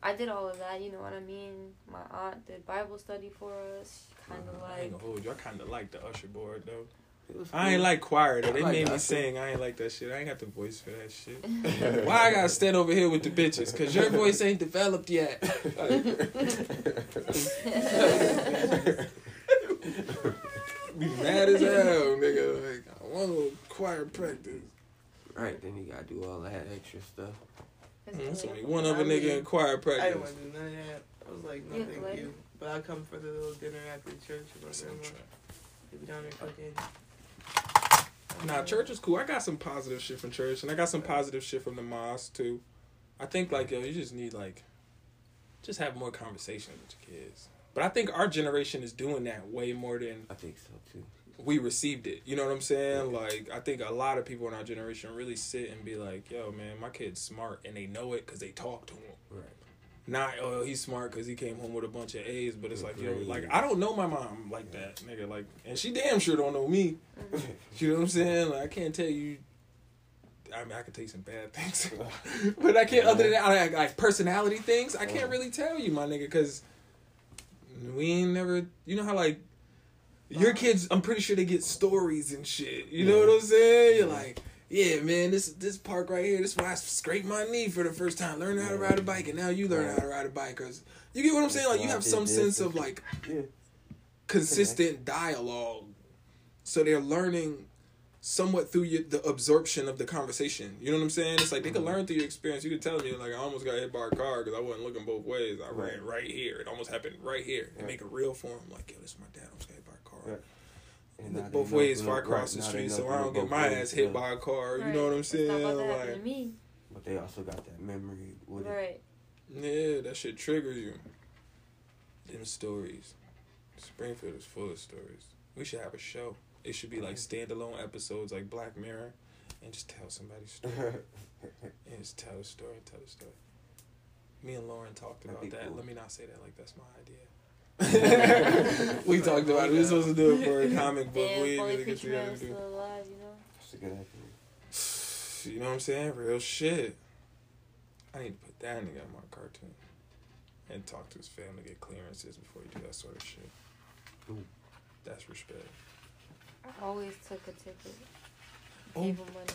I did all of that. You know what I mean? My aunt did Bible study for us. Uh-huh. Kind of
I
like.
ain't gonna hold you. I kind of like the usher board though.
It was
I ain't like choir though. They
like
made me
usher.
sing. I ain't like that shit. I ain't got the voice for that shit. Why I gotta stand over here with the bitches? Cause your voice ain't developed yet. Be mad as hell, nigga. Like I want to choir practice.
Right, then you gotta do all that extra stuff.
That's mm, only one other nigga in choir practice.
I didn't
practice.
want to do none of that. I was like, no,
Yeah,
thank
like-
you. But I'll come for the little dinner after church. Or
That's
whatever.
on track.
They be down there cooking.
Nah, church is cool. I got some positive shit from church, and I got some positive shit from the mosque too. I think like yo, you just need like, just have more conversation with your kids. But I think our generation is doing that way more than
I think so too.
we received it. You know what I'm saying? Like I think a lot of people in our generation really sit and be like, "Yo, man, my kid's smart," and they know it because they talk to him.
Right.
Not, oh, he's smart because he came home with a bunch of A's, but it's like, yo, like I don't know my mom like that, nigga. Like, and she damn sure don't know me. Mm-hmm. You know what I'm saying? Like, I can't tell you. I mean, I can tell you some bad things, but I can't. Other than that, like, like personality things, I can't really tell you, my nigga, because we ain't never. You know how like your uh-huh. kids? I'm pretty sure they get stories and shit. You know what I'm saying? You're like, yeah, man, this this park right here. This is where I scraped my knee for the first time, learning how to ride a bike, and now you learn how to ride a bike. Cause you get what I'm saying? Like, you have some sense of like consistent dialogue. So they're learning somewhat through your, the absorption of the conversation. You know what i'm saying? It's like they can learn through your experience. You can tell me like i almost got hit by a car because i wasn't looking both ways. I ran
Right.
here. It almost happened right here. And make it real for him like yo this is my dad almost got hit by a car both ways
to
before i
look
cross the street so i don't get my
ways,
ass hit
yeah.
by a car you know what i'm saying
not about to happen
like
to me.
But they also got that memory with it.
Right.
yeah that shit triggers you them stories springfield is full of stories we should have a show it should be like standalone episodes like black mirror and just tell somebody's story and just tell a story and tell a story me and lauren talked
That'd
about that
cool.
let me not say that like that's my idea we talked about it we were supposed to do it for a comic book
Damn,
we
if
ain't
only
really get
Preacher Man
together
was
to do
still alive, you know?
That's a good idea.
You know what I'm saying? Real shit. I need to put that nigga in my cartoon. And talk to his family, get clearances before you do that sort of shit.
Ooh.
That's respect.
I always took a ticket.
Oh.
Gave him money.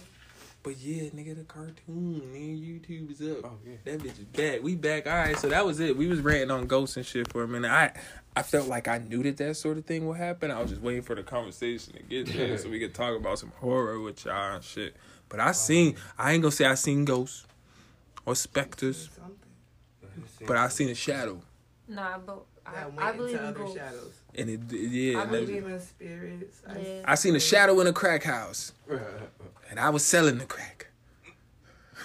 But yeah, nigga, the cartoon, man, YouTube is up.
Oh yeah.
That bitch is back. We back. All right, so that was it. We was ranting on ghosts and shit for a minute. I I felt like I knew that that sort of thing would happen. I was just waiting for the conversation to get there so we could talk about some horror with y'all and shit. But I seen, um, I ain't gonna say I seen ghosts or specters, but I seen a shadow.
Nah, but I,
That
I
went
believe
into
in
other
ghosts.
shadows.
And it, yeah,
I
and
believe in spirits. I-
Yeah.
I seen a shadow in a crack house, and I was selling the crack.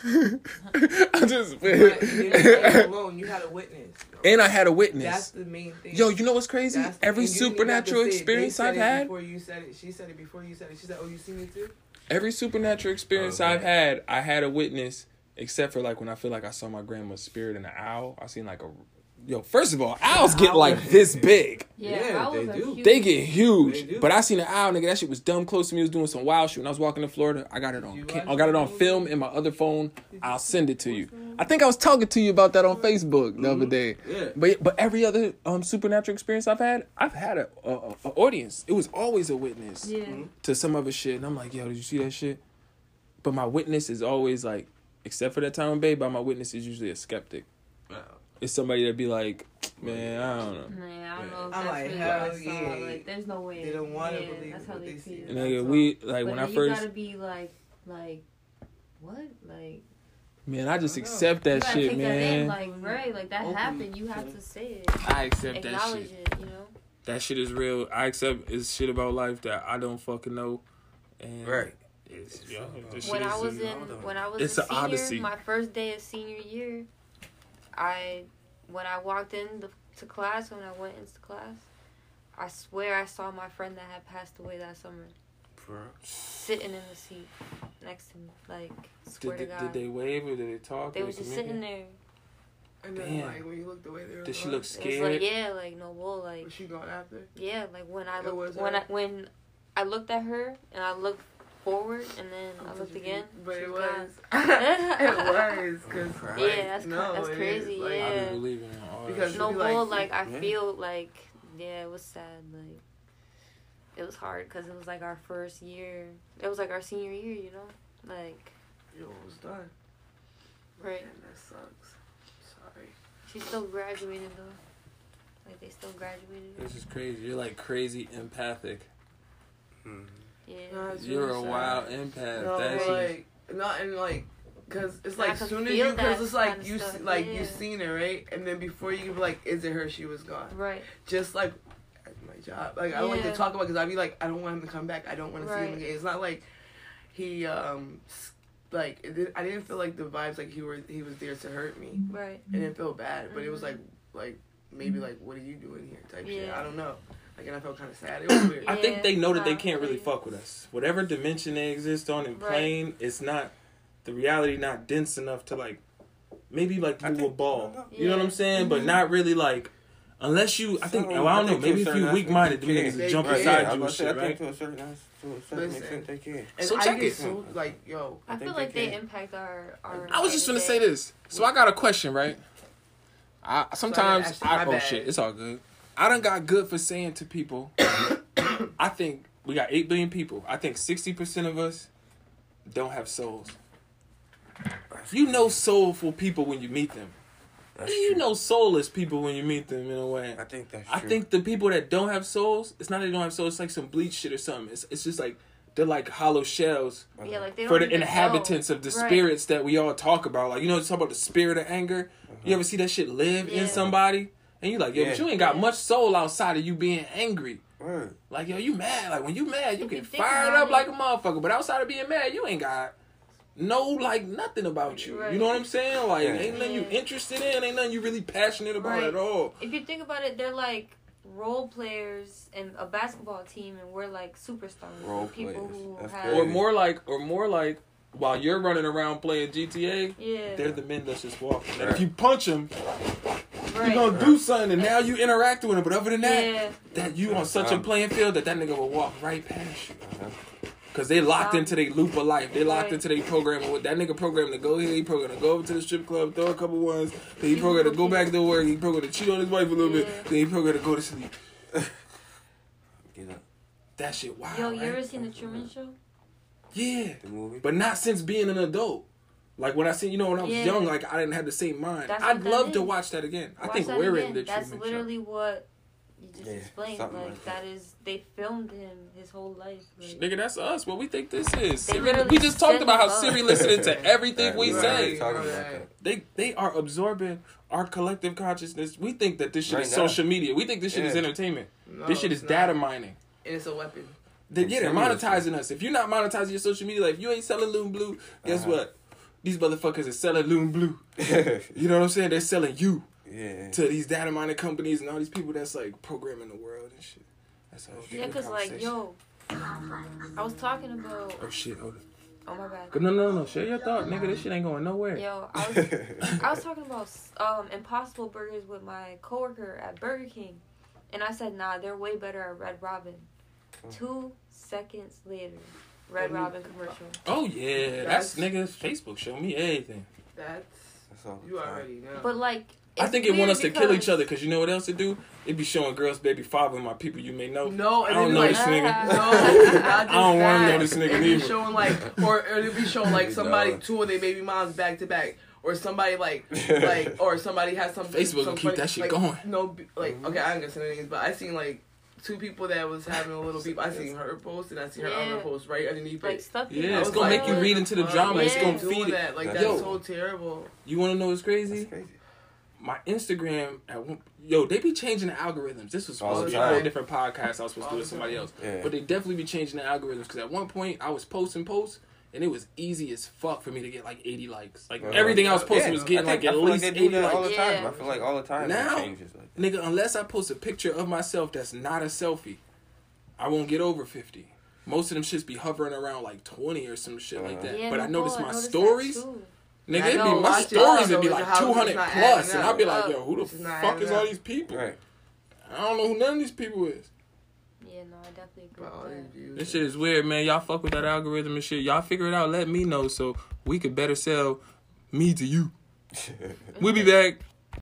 I just
But you didn't alone. You had a witness.
and I had a witness.
That's the main thing.
Yo, you know what's crazy?
That's-
Every
and you didn't even have to
supernatural
say it. They
experience I've had,
Before you said it, she said it before you said it. She said, "Oh, you see me too."
every supernatural experience
Okay.
I've had, I had a witness. Except for like when I feel like I saw my grandma's spirit in an owl. I seen like a yo. First of all, owls get like this big.
Yeah,
Yeah, they do.
huge.
They get huge.
They.
But I seen an owl, nigga. That shit was dumb close to me. It was doing some wild shit when I was walking to Florida. I got it on. cam- I got it on film in my other phone. I'll send it to you. I think I was talking to you about that on Facebook the other day.
Yeah.
But but every other um supernatural experience I've had, I've had a, a, a- a audience. It was always a witness
Yeah.
to some other shit, and I'm like, yo, did you see that shit? But my witness is always like, except for that time in Bay, but my witness is usually a skeptic. It's somebody that be like, man, I don't know.
Man, I don't know if
I'm
that's
like,
really
hell
what I saw.
yeah.
Like, there's no way.
They don't wanna
yeah,
believe
that's how
what
they
they see.
feel.
And
That's
nigga, we like
but
when
then
I
you gotta be like, like, what? Like,
man, I just
I don't know.
accept that
gotta
shit,
take that in.
man.
Like, right? Like that
Open.
happened. You have to say it.
I accept that
Acknowledge
shit.
it. You know.
That shit is real. I accept it's shit about life that I don't fucking know. And
Right.
It's, yo, this
when
shit
I
is
was
a-
in when I was
It's
a
an
senior,
odyssey.
my first day of senior year, I when I walked in the, to class when I went into class, I swear I saw my friend that had passed away that summer sitting in the seat next to me. Like swear
Did,
to
they-
God,
did they wave or did they talk?
they
or
was just
communicate?
sitting there.
And then
Damn.
like when you looked away, they were
Did she
gone.
look scared?
like yeah, like no bull, like
Was she gone after?
yeah, like when I looked when? I when I looked at her and I looked forward and then I
Did
looked again.
But it
was
it was because
Yeah, that's cra- that's crazy,
I
yeah.
be believing in all
Because
no
be like-
bull like i
Yeah.
feel like yeah it was sad like it was hard because it was like our first year it was like our senior year you know like
Yo, it was done.
right
Man, that sucks. Sorry.
she still graduated though like they still graduated
This is crazy. You're like crazy empathic.
Mm.
Yeah
You're
really
a
sad.
wild empath.
No,
That's
like not in like. Cause it's like
can
soon as you, cause it's like
kind of
you,
stuff,
like
yeah.
you seen her right, and then before you can be like, is it her? She was gone.
right
Just like my job, like I don't like to talk about because I'd be like, I don't want him to come back. I don't want to see him again. It's not like he um like it I didn't feel like the vibes like he were he was there to hurt me.
right
I didn't feel bad, but it was
Mhm.
like like maybe like what are you doing here type shit. I don't know. Like and I felt kind of sad. It was weird.
I think they know that they can't really fuck with us. Whatever dimension they exist on in
Right.
plane, it's not the reality not dense enough to like maybe like
I
move a
think-
ball. You know what I'm
Yeah.
saying? But mm-hmm. not really like unless you. I think
Some-
well, I don't know.
think to a
Maybe if you
aspect
weak minded,
they
them
can.
niggas will
They
jump
can.
inside
Yeah, I
you
was
and
about to
shit,
I think
right?
to a certain, to a certain extent they can.
And
So
I
check
get
it.
so like yo.
i,
I
feel like
they
they impact our our
I was just gonna say this. So I got a question, right? I sometimes
ask you,
I
my
oh
bad.
shit, it's all good. I done got good for saying to people. I think we got eight billion people. I think sixty percent of us don't have souls. You know soulful people when you meet them.
That's
you
true.
know soulless people when you meet them in a way.
I think that's true.
I
true.
think the people that don't have souls, it's not that they don't have souls, it's like some bleach shit or something. It's it's just like they're like hollow shells
yeah like
for the inhabitants
know.
of the
Right.
spirits that we all talk about. Like you know, talk about the spirit of anger. You uh-huh. ever see that shit live
Yeah.
in somebody? And you like, yo, but you ain't got much soul outside of you being angry.
Word.
Like, yo, you mad. Like when you mad, you
If you
get fired up like a motherfucker. But outside of being mad, you ain't got no like nothing about you.
Right.
You know what I'm saying? Like
Yeah.
ain't nothing you interested in, ain't nothing you really passionate about
Right.
at all.
if you think about it, they're like role players in a basketball team, and we're like superstars.
Role
people
players.
who
That's
have
crazy.
Or more like or more like while you're running around playing GTA,
yeah,
they're the men that's just walking. And if you punch them,
right.
you gonna do something, and now you interact with him. But other than that,
yeah,
that you on such a
Um,
playing field that that nigga will walk right past you.
Uh-huh.
Cause they locked into their loop of life. They locked
right.
into their program. With that nigga program to go here, he program to go over to the strip club, throw a couple ones. Then he program to go back to work. He program to cheat on his wife a little bit. Then he program to go to sleep.
Get up.
That shit wild.
Yo, you
right?
ever seen the Truman Show?
Yeah,
The movie.
but not since being an adult. Like when I seen, you know, when I was
Yeah.
young, like I didn't have the same mind.
That's
I'd
what that
love to watch that again. I think we're
again.
in the truth.
That's
Truman
literally what you just
Yeah,
explained. Like,
like
that
that.
is, they filmed him his whole life. Like,
Nigga, that's us. What we think this is. Siri, we just talked about how. Siri listening to everything we
Right,
say.
right. Talking about that.
They they are absorbing our collective consciousness. We think that this shit
Right
is
now.
social media. We think this shit is entertainment.
No,
this shit is
not.
data mining.
And it's a weapon.
They, yeah, they're
Continuously.
monetizing us. If you're not monetizing your social media, like if you ain't selling Loon Blue, guess
Uh-huh.
what? these motherfuckers are selling Loon Blue. You know what I'm saying? They're selling you
yeah.
to these data mining companies and all these people that's like programming the world and shit. That's how
Yeah, cause like yo, I was talking about.
Oh shit, hold on.
Oh my bad.
No, no, no. Share your thought, nigga. This shit ain't going nowhere.
Yo, I was I was talking about um Impossible Burgers with my coworker at Burger King, and I said, nah, they're way better at Red Robin. Mm. Two seconds later, Red. Robin commercial.
Oh yeah, that's,
That's-
nigga. Facebook show me everything.
That's
That's all
you
time.
already know.
But like,
I think it want us to kill each other because you know what else it do? It be showing girls baby father my people you may know.
no,
I don't know
like
this nigga.
no,
I don't wanna know this nigga
It be
neither.
showing like, or, or it be showing like somebody two of their baby moms back to back, or somebody like like, or somebody has some
Facebook
some
will keep
funny-
that shit
like,
going.
No, like mm-hmm. okay, I ain't gonna say names, but I seen like two people that was having a little beef. I seen her post and I seen her other post right underneath
Like
it.
stuff.
Yeah, it's gonna
like,
make you read into the
fuck?
drama. It's gonna
doing
feed it.
that. Like
That's
that's
Yo.
so terrible.
You want to know what's crazy?
Crazy.
My Instagram at one, yo, they be changing the algorithms. This was supposed to be a whole different podcast. I was supposed to
All
do with somebody else,
Yeah.
but they definitely be changing the algorithms because at one point I was posting posts. And it was easy as fuck for me to get like 80 likes. Like
Uh,
everything I was posting
yeah,
was getting
I
like at
I feel
least
like they
80
do that all the time.
Yeah.
I feel like all the time
Now-
it changes like that.
Nigga, unless I post a picture of myself that's not a selfie, I won't get over 50. Most of them shits be hovering around like 20 or some shit like that.
Yeah,
but
no
I noticed
bull,
my
noticed
stories, nigga, it'd be my
watch it.
stories would be like
the house is
200 plus, and. I'd be like,
Uh,
yo, who the fuck
adding
is all these people?
Right.
I don't know who none of these people is.
Yeah, no, I definitely agree
But
with that.
This shit is weird, man. Y'all fuck with that algorithm and shit. Y'all figure it out. Let me know so we could better sell me to you. We'll be back.